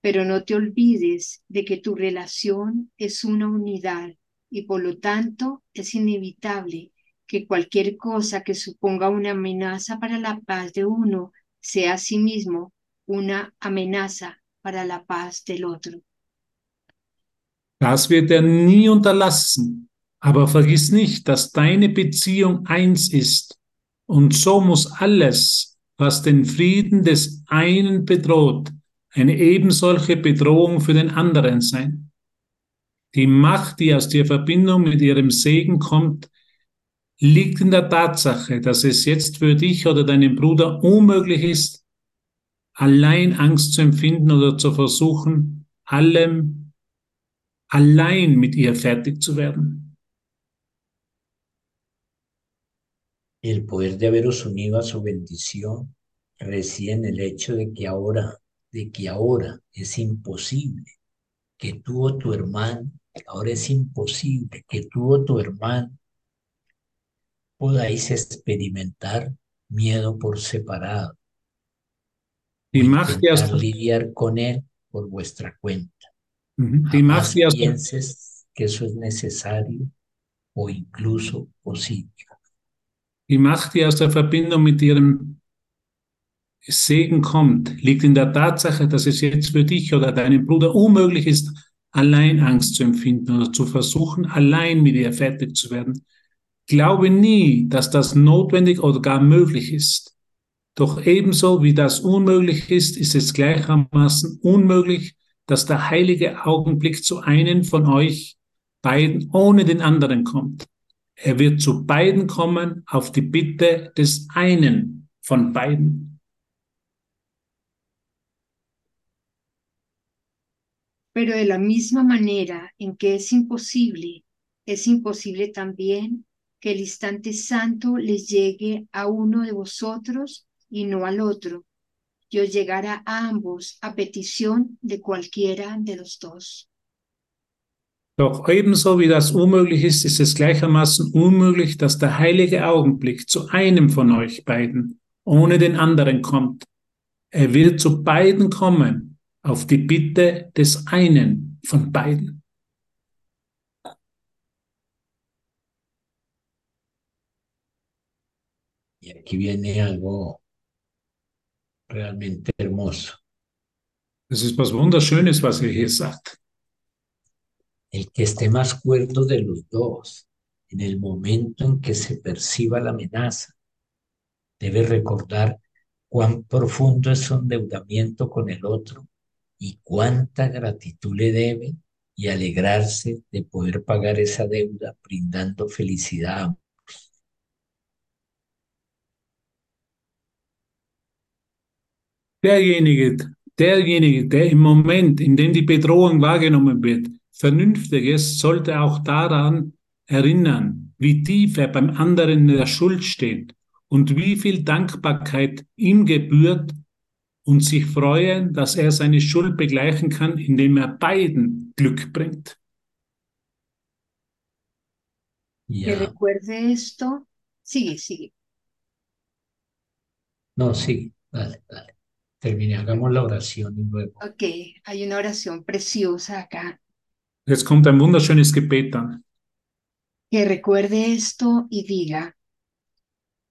pero no te olvides de que tu relación es una unidad y por lo tanto es inevitable que cualquier cosa que suponga una amenaza para la paz de uno sea asimismo una amenaza para la paz del otro. Das wird er nie unterlassen. Aber vergiss nicht, dass deine Beziehung eins ist. Und so muss alles, was den Frieden des einen bedroht, eine ebensolche Bedrohung für den anderen sein. Die Macht, die aus der Verbindung mit ihrem Segen kommt, liegt in der Tatsache, dass es jetzt für dich oder deinen Bruder unmöglich ist, allein Angst zu empfinden oder zu versuchen, allem allein mit ihr fertig zu werden. El poder de haberos unido a su bendición reside en el hecho de que ahora, de que ahora es imposible que tú o tu hermano, ahora es imposible que tú o tu hermano podáis experimentar miedo por separado. Aus, intentar lidiar con él por vuestra cuenta. Macht, die aus, pienses que eso es necesario o incluso posible. die Macht, die aus der Verbindung mit ihrem Segen kommt, liegt in der Tatsache, dass es jetzt für dich oder deinen Bruder unmöglich ist, allein Angst zu empfinden oder zu versuchen, allein mit ihr fertig zu werden. Glaube nie, dass das notwendig oder gar möglich ist. Doch ebenso wie das unmöglich ist, ist es gleichermaßen unmöglich, dass der heilige Augenblick zu einem von euch beiden ohne den anderen kommt. Er wird zu beiden kommen auf die Bitte des einen von beiden. Pero de la misma manera en que es imposible, es imposible también que el instante santo les llegue a uno de vosotros y no al otro, y os llegará a ambos a petición de cualquiera de los dos. Doch ebenso wie das unmöglich ist, ist es gleichermaßen unmöglich, dass der heilige Augenblick zu einem von euch beiden ohne den anderen kommt. Er wird zu beiden kommen auf die Bitte des einen von beiden. Y aquí viene algo realmente hermoso. Das ist was Wunderschönes, was er hier sagt. El que esté más cuerdo de los dos en el momento en que se perciba la amenaza debe recordar cuán profundo es su endeudamiento con el otro y cuánta gratitud le debe y alegrarse de poder pagar esa deuda brindando felicidad Derjenige, derjenige, der im Moment, in dem die Bedrohung wahrgenommen wird, vernünftig ist, sollte auch daran erinnern, wie tief er beim anderen in der Schuld steht und wie viel Dankbarkeit ihm gebührt und sich freuen, dass er seine Schuld begleichen kann, indem er beiden Glück bringt. Que Ya, recuerde esto. Sigue, sigue. no, sí, dale, dale. Termine, hagamos la oración y luego. Ok, hay una oración preciosa acá. Jetzt kommt ein wunderschönes Gebet an. Que recuerde esto y diga,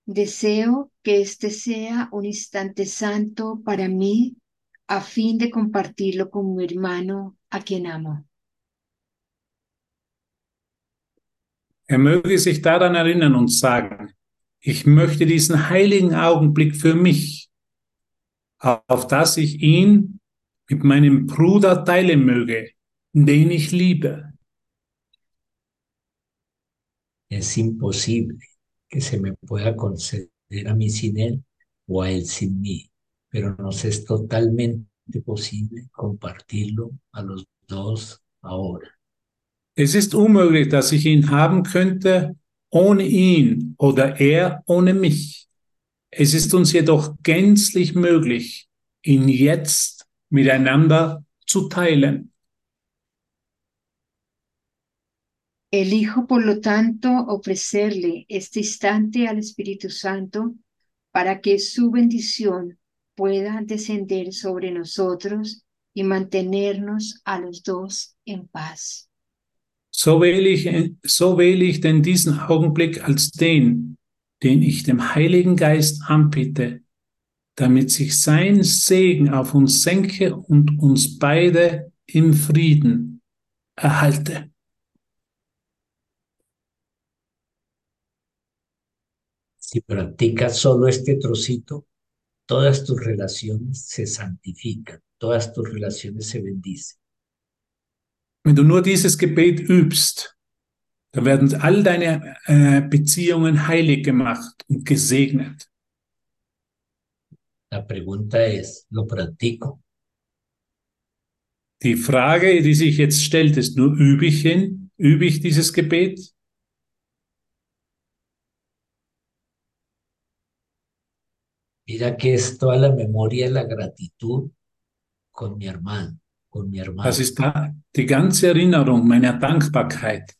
deseo que este sea un instante santo para mí a fin de compartirlo con mi hermano a quien amo. Er möge sich daran erinnern und sagen, ich möchte diesen heiligen Augenblick für mich, auf dass ich ihn mit meinem Bruder teilen möge, den ich liebe. Es imposible que se me pueda conceder a mí sin él o a él sin mí, pero nos es totalmente posible compartirlo a los dos ahora. Es ist unmöglich, dass ich ihn haben könnte ohne ihn oder er ohne mich. Es ist uns jedoch gänzlich möglich, ihn jetzt miteinander zu teilen. Elijo, por lo tanto, ofrecerle este instante al Espíritu Santo para que su bendición pueda descender sobre nosotros y mantenernos a los dos en paz. So wähle ich, so wähle ich denn diesen Augenblick als den, den ich dem Heiligen Geist anbiete, damit sich sein Segen auf uns senke und uns beide im Frieden erhalte. Si practicas solo este trocito, todas tus relaciones se santifican, todas tus relaciones se bendicen. Wenn du nur dieses Gebet übst, Da werden all deine äh, Beziehungen heilig gemacht und gesegnet. La pregunta es, ¿lo practico? Die Frage, die sich jetzt stellt, ist nur, übe ich hin? Übe ich dieses Gebet? Mira que es toda la memoria la gratitud con mi hermano, con mi hermano. Das ist da die ganze Erinnerung meiner Dankbarkeit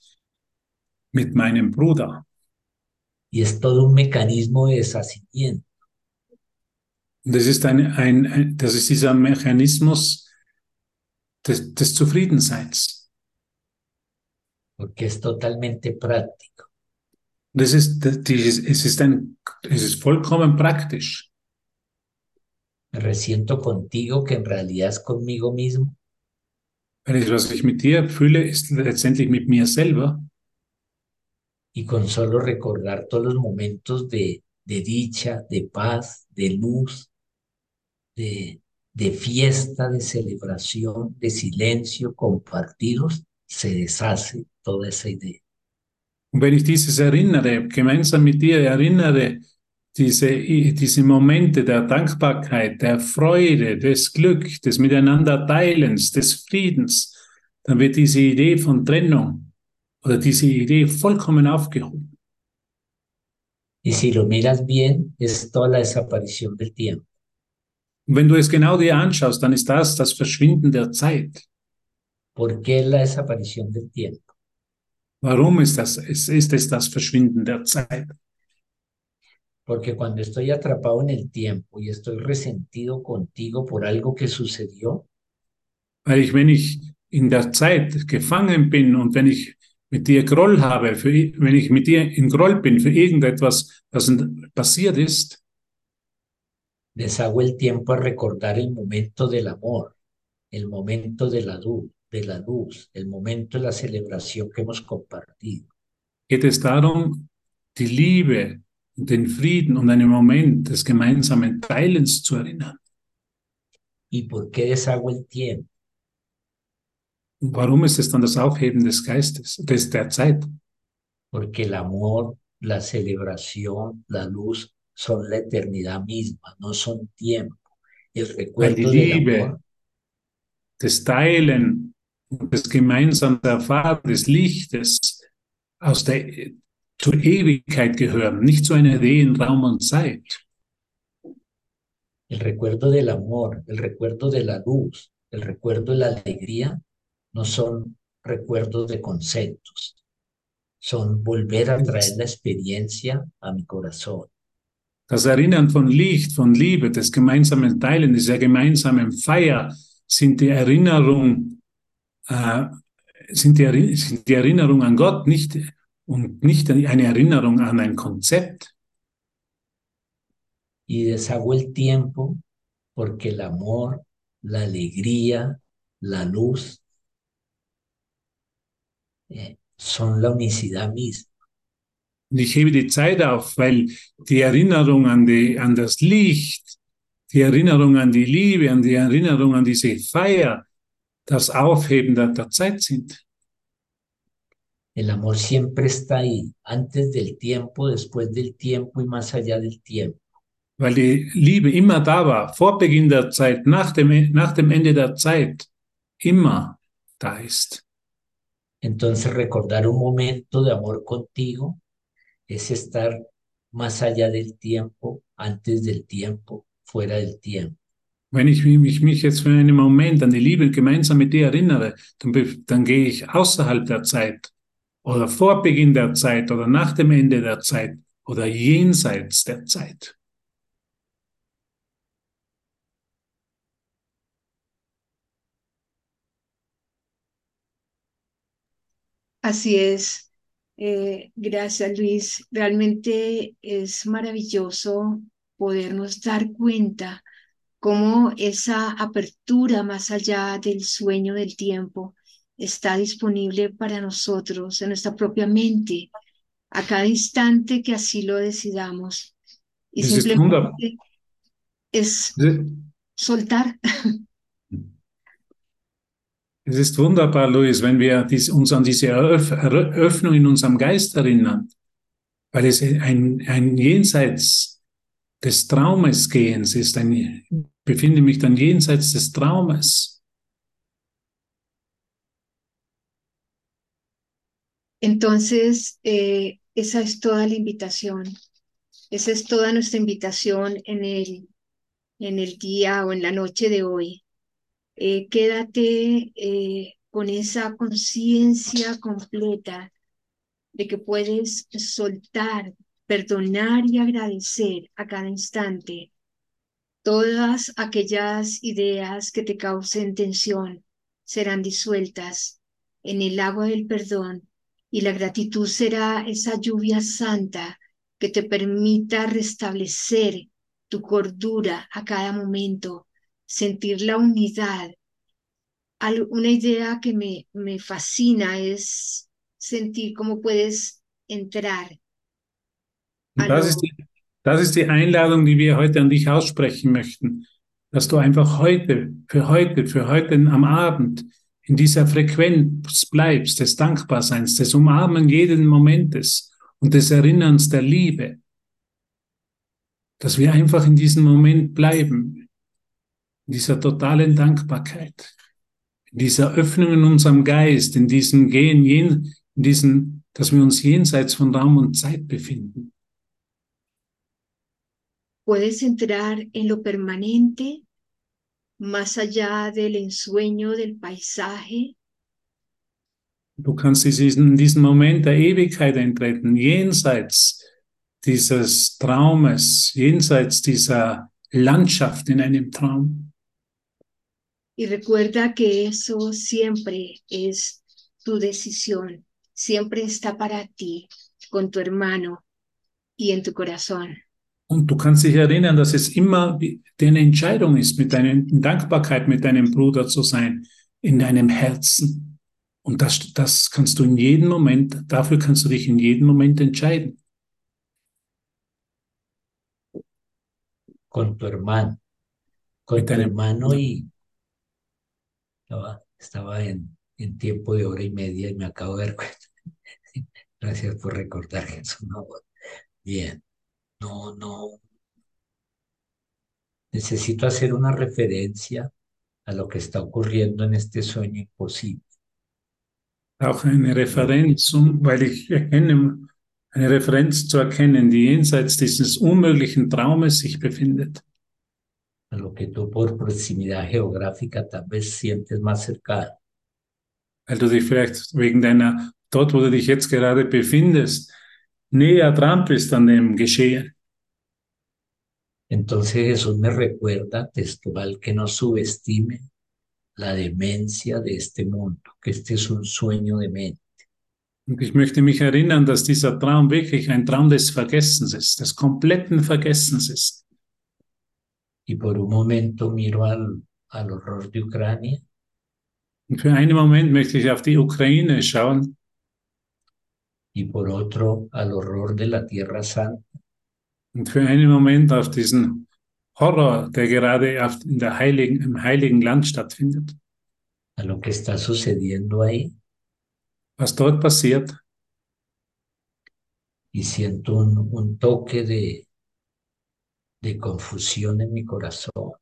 mit meinem Bruder. Y es todo un mecanismo de deshacimiento. Das ist, ein, ein, das ist dieser Mechanismus des, des Zufriedenseins. porque es totalmente práctico. Das ist, das, es, ist ein, es ist vollkommen praktisch. Me resiento contigo que en realidad es conmigo mismo das, was ich mit dir fühle, ist letztendlich mit mir selber. Y con solo recordar todos los momentos de, de dicha, de paz, de luz, de, de fiesta, de celebración, de silencio compartidos, se deshace toda esa idea. Wenn ich dieses erinnere, gemeinsam mit dir erinnere, diese, diese Momente der Dankbarkeit, der Freude, des Glück, des Miteinanderteilens, des Friedens, dann wird diese Idee von Trennung oder diese Idee vollkommen aufgehoben. Y si lo miras bien, es toda la desaparición del tiempo. Wenn du es genau dir anschaust, dann ist das das Verschwinden der Zeit. ¿Por qué la desaparición del tiempo? Warum ist das? Es ist es das Verschwinden der Zeit. Porque cuando estoy atrapado en el tiempo y estoy resentido contigo por algo que sucedió, Weil ich, wenn ich in der Zeit gefangen bin und wenn ich mit dir Groll habe, für, wenn ich mit dir in Groll bin für irgendetwas, was passiert ist, deshago el tiempo a recordar el momento del amor, el momento de la, luz, de la luz, el momento de la celebración que hemos compartido. geht es darum, die Liebe den Frieden und einen Moment des gemeinsamen Teilens zu erinnern. ¿Y por qué deshago el tiempo? Und warum ist es dann das Aufheben des Geistes, des, der Zeit? Porque el amor, la celebración, la luz son la eternidad misma, no son tiempo. El Weil die recuerdo del Liebe, amor Teilen, und des gemeinsamen Erfahren des Lichtes aus der zur Ewigkeit gehören, nicht zu einer Idee in Raum und Zeit. El recuerdo del amor, el recuerdo de la luz, el recuerdo de la alegría, no son recuerdos de conceptos, son volver a traer la experiencia a mi corazón. Das Erinnern von Licht, von Liebe, des gemeinsamen Teilen, dieser gemeinsamen Feier sind die Erinnerung, äh, sind, die, sind die Erinnerung an Gott nicht und nicht eine Erinnerung an ein Konzept. Y deshago el tiempo porque el amor, la alegría, la luz son la unicidad misma. Und ich hebe die Zeit auf, weil die Erinnerung an, die, an das Licht, die Erinnerung an die Liebe, an die Erinnerung an diese Feier, das Aufheben der, der Zeit sind. El amor siempre está ahí, antes del tiempo, después del tiempo y más allá del tiempo. Weil die Liebe immer da war, vor Beginn der Zeit, nach dem, nach dem Ende der Zeit, immer da ist. Entonces recordar un momento de amor contigo es estar más allá del tiempo, antes del tiempo, fuera del tiempo. Wenn ich mich, mich jetzt für einen Moment an die Liebe gemeinsam mit dir erinnere, dann, dann gehe ich außerhalb der Zeit oder vor Beginn der Zeit oder nach dem Ende der Zeit oder jenseits der Zeit. Así es. Eh, gracias, Luis. Realmente es maravilloso podernos dar cuenta cómo esa apertura más allá del sueño del tiempo está disponible para nosotros en nuestra propia mente a cada instante que así lo decidamos. Y simplemente es soltar, Es ist wunderbar, Luis, wenn wir uns an diese Eröff Eröffnung in unserem Geist erinnern, weil es ein, ein Jenseits des Traumes gehens ist. Ein, ich befinde mich dann jenseits des Traumes. Entonces, eh, esa es toda la invitación. Esa es toda nuestra invitación en el, en el día o en la noche de hoy. Eh, quédate eh, con esa conciencia completa de que puedes soltar, perdonar y agradecer a cada instante todas aquellas ideas que te causen tensión serán disueltas en el agua del perdón y la gratitud será esa lluvia santa que te permita restablecer tu cordura a cada momento, sentir la unidad. Una idea que me, me fascina es sentir cómo puedes entrar. Das ist, die, das ist die Einladung, die wir heute an dich aussprechen möchten, dass du einfach heute, für heute, für heute am Abend in dieser Frequenz bleibst, des Dankbarseins, des Umarmen jeden Momentes und des Erinnerns der Liebe, dass wir einfach in diesem Moment bleiben, in dieser totalen Dankbarkeit, in dieser Öffnung in unserem Geist, in diesem Gehen, in diesem, dass wir uns jenseits von Raum und Zeit befinden. Puedes entrar en lo permanente, más allá del ensueño del paisaje, Du kannst in diesen Moment der Ewigkeit eintreten, jenseits dieses Traumes, jenseits dieser Landschaft in einem Traum. Y recuerda que eso siempre es tu decisión, siempre está para ti, con tu hermano y en tu corazón. Und du kannst dich erinnern, dass es immer deine Entscheidung ist, mit deiner Dankbarkeit mit deinem Bruder zu sein, in deinem Herzen. Und das, das kannst du in jedem Moment, dafür kannst du dich in jedem Moment entscheiden. Con tu hermano, con tu hermano y estaba, estaba en, en, tiempo de hora y media y me acabo de dar cuenta. Gracias por recordar es una Bien, no, no. Necesito hacer una referencia a lo que está ocurriendo en este sueño imposible. auch eine Referenz, weil ich erkenne, eine Referenz zu erkennen, die jenseits dieses unmöglichen Traumes sich befindet. A lo que tú por proximidad geográfica tal vez sientes más cercano. Weil du dich vielleicht wegen deiner, dort wo du dich jetzt gerade befindest, näher dran bist an dem Geschehen. Entonces Jesús me recuerda textual que no subestime la demencia de este mundo, que este es un sueño de mente. Und ich möchte mich erinnern, dass dieser Traum wirklich ein Traum des Vergessens ist, des kompletten Vergessens ist. Y por un momento miro al, al horror de Ucrania. Für einen Moment möchte ich auf die Ukraine schauen. Y por otro al horror de la Tierra Santa. Und für einen Moment auf diesen Horror, der gerade auf, in der heiligen, im heiligen Land stattfindet. A lo que está sucediendo ahí. Was dort passiert. Y siento un, un toque de, de confusión en mi corazón.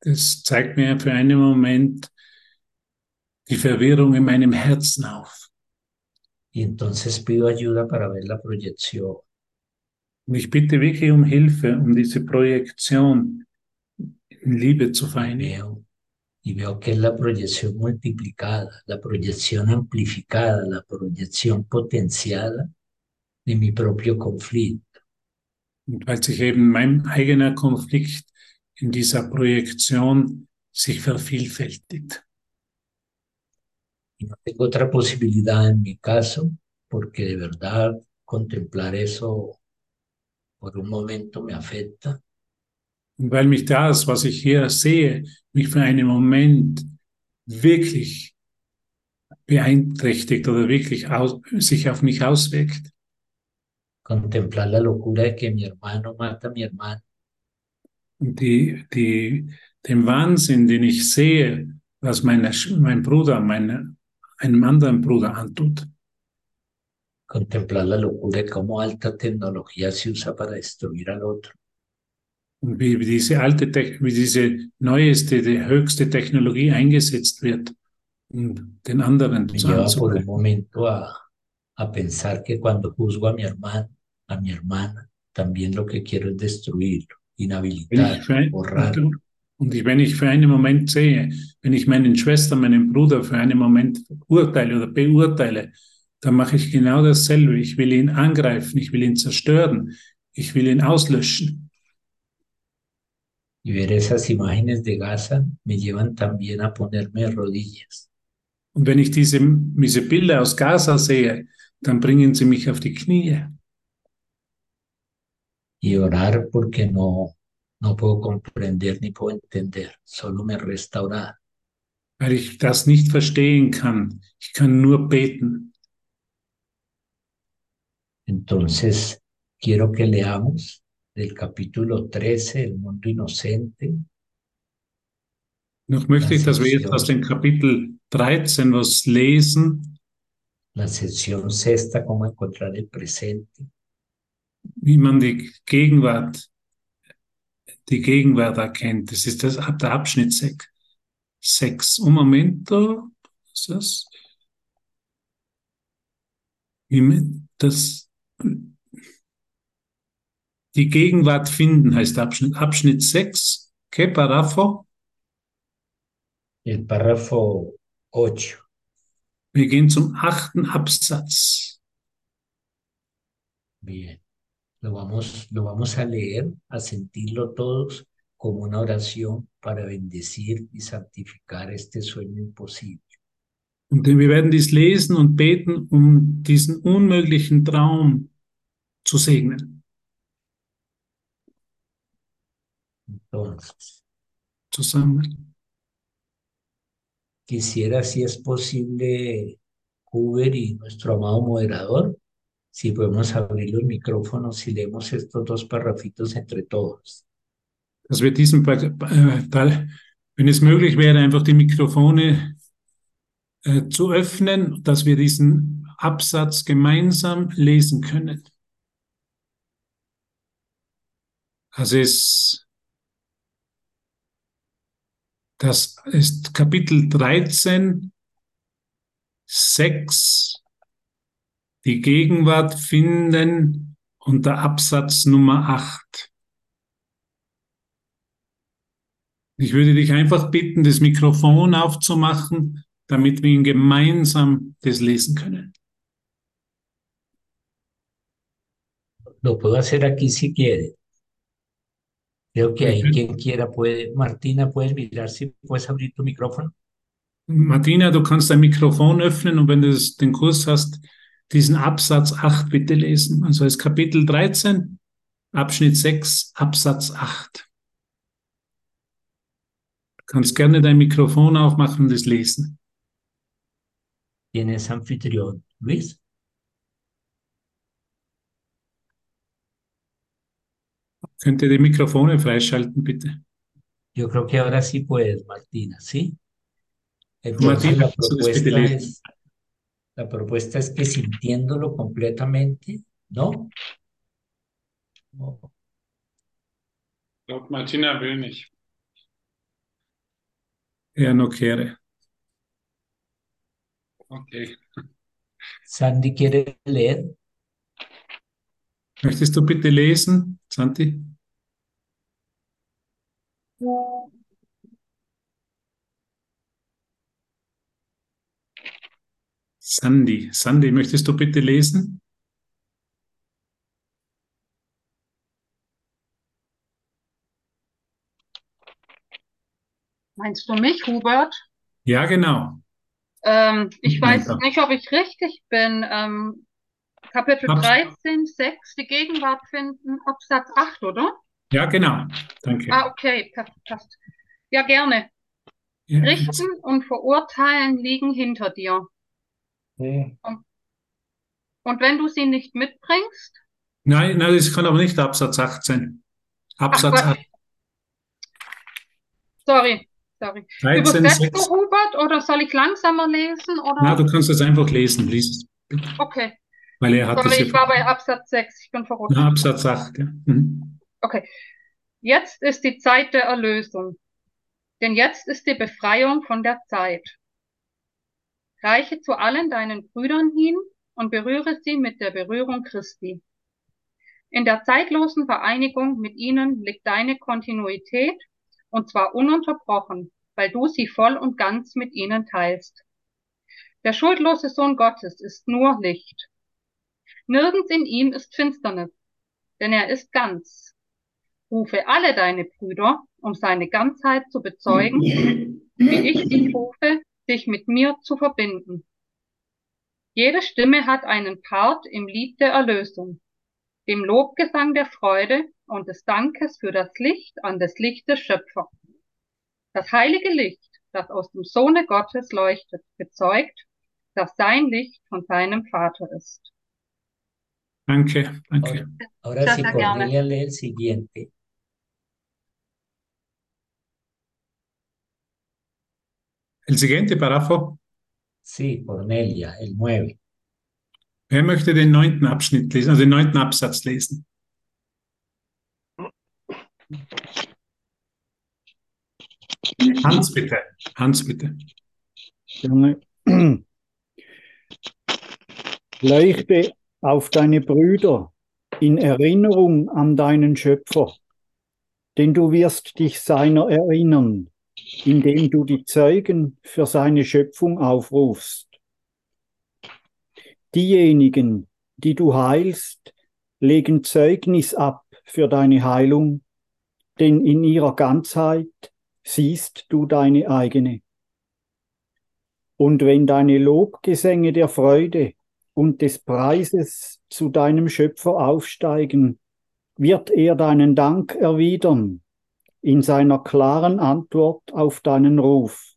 Das zeigt mir für einen Moment die Verwirrung in meinem Herzen auf. Y entonces pido ayuda para ver la proyección. Und ich bitte wirklich um Hilfe, um diese Projektion in Liebe zu vereinigen. Y veo que es la proyección multiplicada, la proyección amplificada, la proyección potenciada de mi propio conflicto. Und weil sich eben mein eigener Konflikt in dieser Projektion sich vervielfältigt. Y no tengo otra posibilidad en mi caso, porque de verdad contemplar eso por un momento me afecta. Und weil mich das, was ich hier sehe, mich für einen Moment wirklich beeinträchtigt oder wirklich aus, sich auf mich auswirkt. Contemplar la locura de que mi hermano mata a mi hermano. Die, die, den Wahnsinn, den ich sehe, was meine, mein Bruder, meine, einem anderen Bruder antut. Contemplar la locura de cómo alta tecnología se usa para destruir al otro. Und wie, diese alte, Te- wie diese neueste, die höchste Technologie eingesetzt wird, um den anderen Me zu lleva por un momento a, a pensar que cuando juzgo a mi hermano, a mi hermana, también lo que quiero es destruirlo, Wenn inhabilitar, ich für ein, borrarlo. und, ich, wenn ich für einen Moment sehe, wenn ich meinen Schwester, meinen Bruder für einen Moment urteile oder beurteile, dann mache ich genau dasselbe. Ich will ihn angreifen, ich will ihn zerstören, ich will ihn auslöschen. Y ver esas imágenes de Gaza me llevan también a ponerme de rodillas Und wenn ich diese, diese Bilder aus Gaza sehe, dann bringen sie mich auf die Knie y orar porque no, no puedo comprender ni puedo entender, solo me resta orar. weil ich das nicht verstehen kann. Ich kann nur beten. Entonces, quiero que leamos del capítulo 13, El mundo inocente, Noch möchte ich, dass wir jetzt aus dem Kapitel 13 was lesen, la sección sexta, cómo encontrar el presente, wie man die Gegenwart, die Gegenwart erkennt. Das ist das, der Abschnitt 6. 6. Un momento. Was ist das? Wie man das, die Gegenwart finden heißt Abschnitt, Abschnitt 6. ¿Qué párrafo? el párrafo 8. Wir gehen zum achten Absatz. Bien, lo vamos, lo vamos a leer, a sentirlo todos como una oración para bendecir y santificar este sueño imposible. Und wir werden dies lesen und beten, um diesen unmöglichen Traum zu segnen. Entonces, Zusammen. quisiera, si es posible, Uber y nuestro amado moderador, si podemos abrir los micrófonos y leemos estos dos parrafitos entre todos. Dass wir diesen äh, Teil, wenn es möglich wäre, einfach die Mikrofone äh, zu öffnen, dass wir diesen Absatz gemeinsam lesen können. Also es, das ist Kapitel 13, 6, die Gegenwart finden unter Absatz Nummer 8. Ich würde dich einfach bitten, das Mikrofon aufzumachen, damit wir ihn gemeinsam das lesen können. Lo puedo hacer aquí si quiere. Creo que ahí quien quiera puede. Martina, ¿puedes mirar si puedes abrir tu micrófono? Martina, du kannst dein Mikrofon öffnen und wenn du den Kurs hast, diesen Absatz 8 bitte lesen. Also es ist Kapitel 13, Abschnitt 6, Absatz 8. Du kannst gerne dein Mikrofon aufmachen und es lesen. ¿Quién es anfitrión? Luis. Könnt ihr die Mikrofone freischalten, bitte? Yo creo que ahora sí puedes, Martina, ¿sí? Entonces Martina, la propuesta es, la propuesta es que sintiéndolo completamente, ¿no? No. Martina will nicht. No quiere. Okay. Sandy quiere leer. Möchtest du bitte lesen, Santi? Sandy, Sandy, möchtest du bitte lesen? Meinst du mich, Hubert? Ja, genau. Ähm, ich weiß dann. nicht, ob ich richtig bin. Ähm, Kapitel Abs- 13, 6, die Gegenwart finden, Absatz 8, oder? Ja, genau. Danke. Ah, okay, pa- passt. Ja, gerne. Ja, Richten und verurteilen liegen hinter dir. Und wenn du sie nicht mitbringst, Nein, nein, das kann aber nicht Absatz 18. ach Absatz Gott, 8. sorry, sorry. 13, Übersetzt 6. du, Hubert, oder soll ich langsamer lesen? Oder? Na, du kannst es einfach lesen, lies es. Okay. Weil er hat Sorry, es ich war bei Absatz 6, ich bin verrutscht. Na, Absatz 8, ja. Mhm. Okay. Jetzt ist die Zeit der Erlösung. Denn jetzt ist die Befreiung von der Zeit. Reiche zu allen deinen Brüdern hin und berühre sie mit der Berührung Christi. In der zeitlosen Vereinigung mit ihnen liegt deine Kontinuität und zwar ununterbrochen, weil du sie voll und ganz mit ihnen teilst. Der schuldlose Sohn Gottes ist nur Licht. Nirgends in ihm ist Finsternis, denn er ist ganz. Rufe alle deine Brüder, um seine Ganzheit zu bezeugen, wie ich dich rufe, dich mit mir zu verbinden. Jede Stimme hat einen Part im Lied der Erlösung, dem Lobgesang der Freude und des Dankes für das Licht an des Lichtes Schöpfer. Das heilige Licht, das aus dem Sohne Gottes leuchtet, bezeugt, dass sein Licht von seinem Vater ist. Danke, danke. Ahora, ahora si el siguiente. El siguiente párrafo. Sí, Cornelia, el 9. Wer möchte den neunten Abschnitt lesen, also den neunten Absatz lesen? Hans, bitte. Hans, bitte. Junge. Leuchte auf deine Brüder in Erinnerung an deinen Schöpfer, denn du wirst dich seiner erinnern, indem du die Zeugen für seine Schöpfung aufrufst. Diejenigen, die du heilst, legen Zeugnis ab für deine Heilung, denn in ihrer Ganzheit siehst du deine eigene. Und wenn deine Lobgesänge der Freude und des Preises zu deinem Schöpfer aufsteigen, wird er deinen Dank erwidern in seiner klaren Antwort auf deinen Ruf.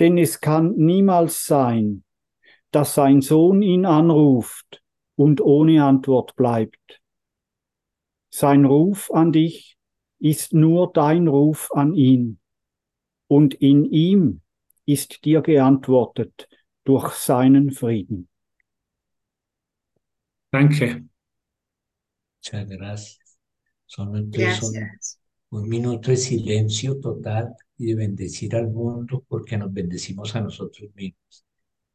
Denn es kann niemals sein, dass sein Sohn ihn anruft und ohne Antwort bleibt. Sein Ruf an dich ist nur dein Ruf an ihn, und in ihm ist dir geantwortet durch seinen Frieden. Danke. Muchas gracias. Entonces un, Gracias. Un minuto de silencio total y de bendecir al mundo porque nos bendecimos a nosotros mismos.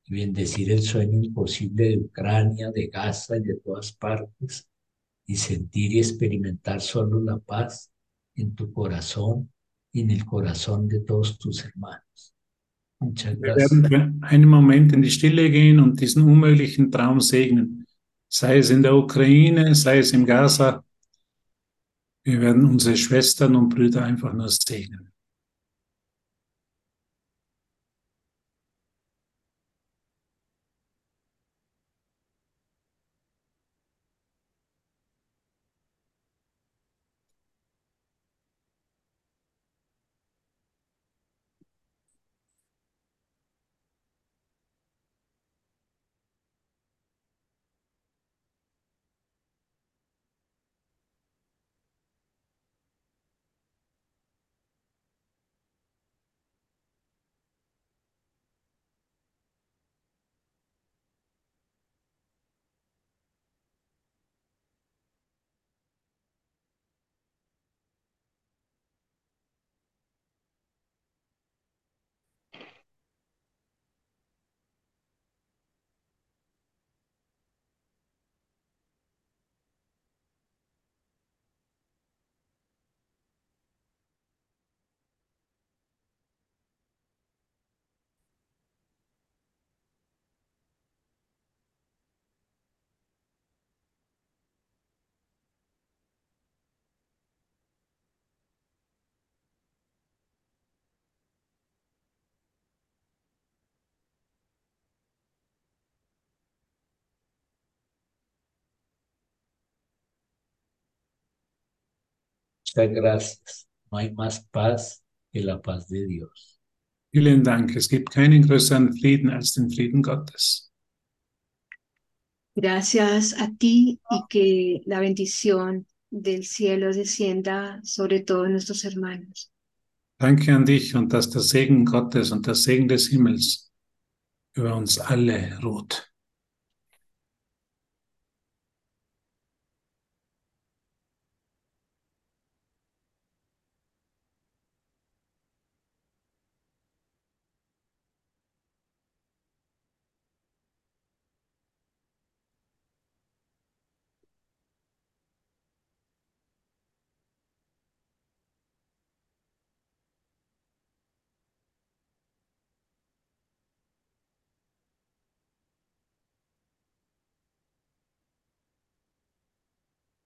Y bendecir el sueño imposible de Ucrania, de Gaza y de todas partes. Y sentir y experimentar solo la paz en tu corazón y en el corazón de todos tus hermanos. Muchas Wir gracias. werden für einen Moment in die Stille gehen und diesen unmöglichen Traum segnen. Sei es in der Ukraine, sei es im Gaza. Wir werden unsere Schwestern und Brüder einfach nur segnen. Muchas gracias. No hay más paz que la paz de Dios. Vielen Dank. Es gibt keinen größeren Frieden als den Frieden Gottes. Gracias a ti y que la bendición del cielo descienda sobre todos nuestros hermanos. Danke an dich und dass der Segen Gottes und der Segen des Himmels über uns alle ruht.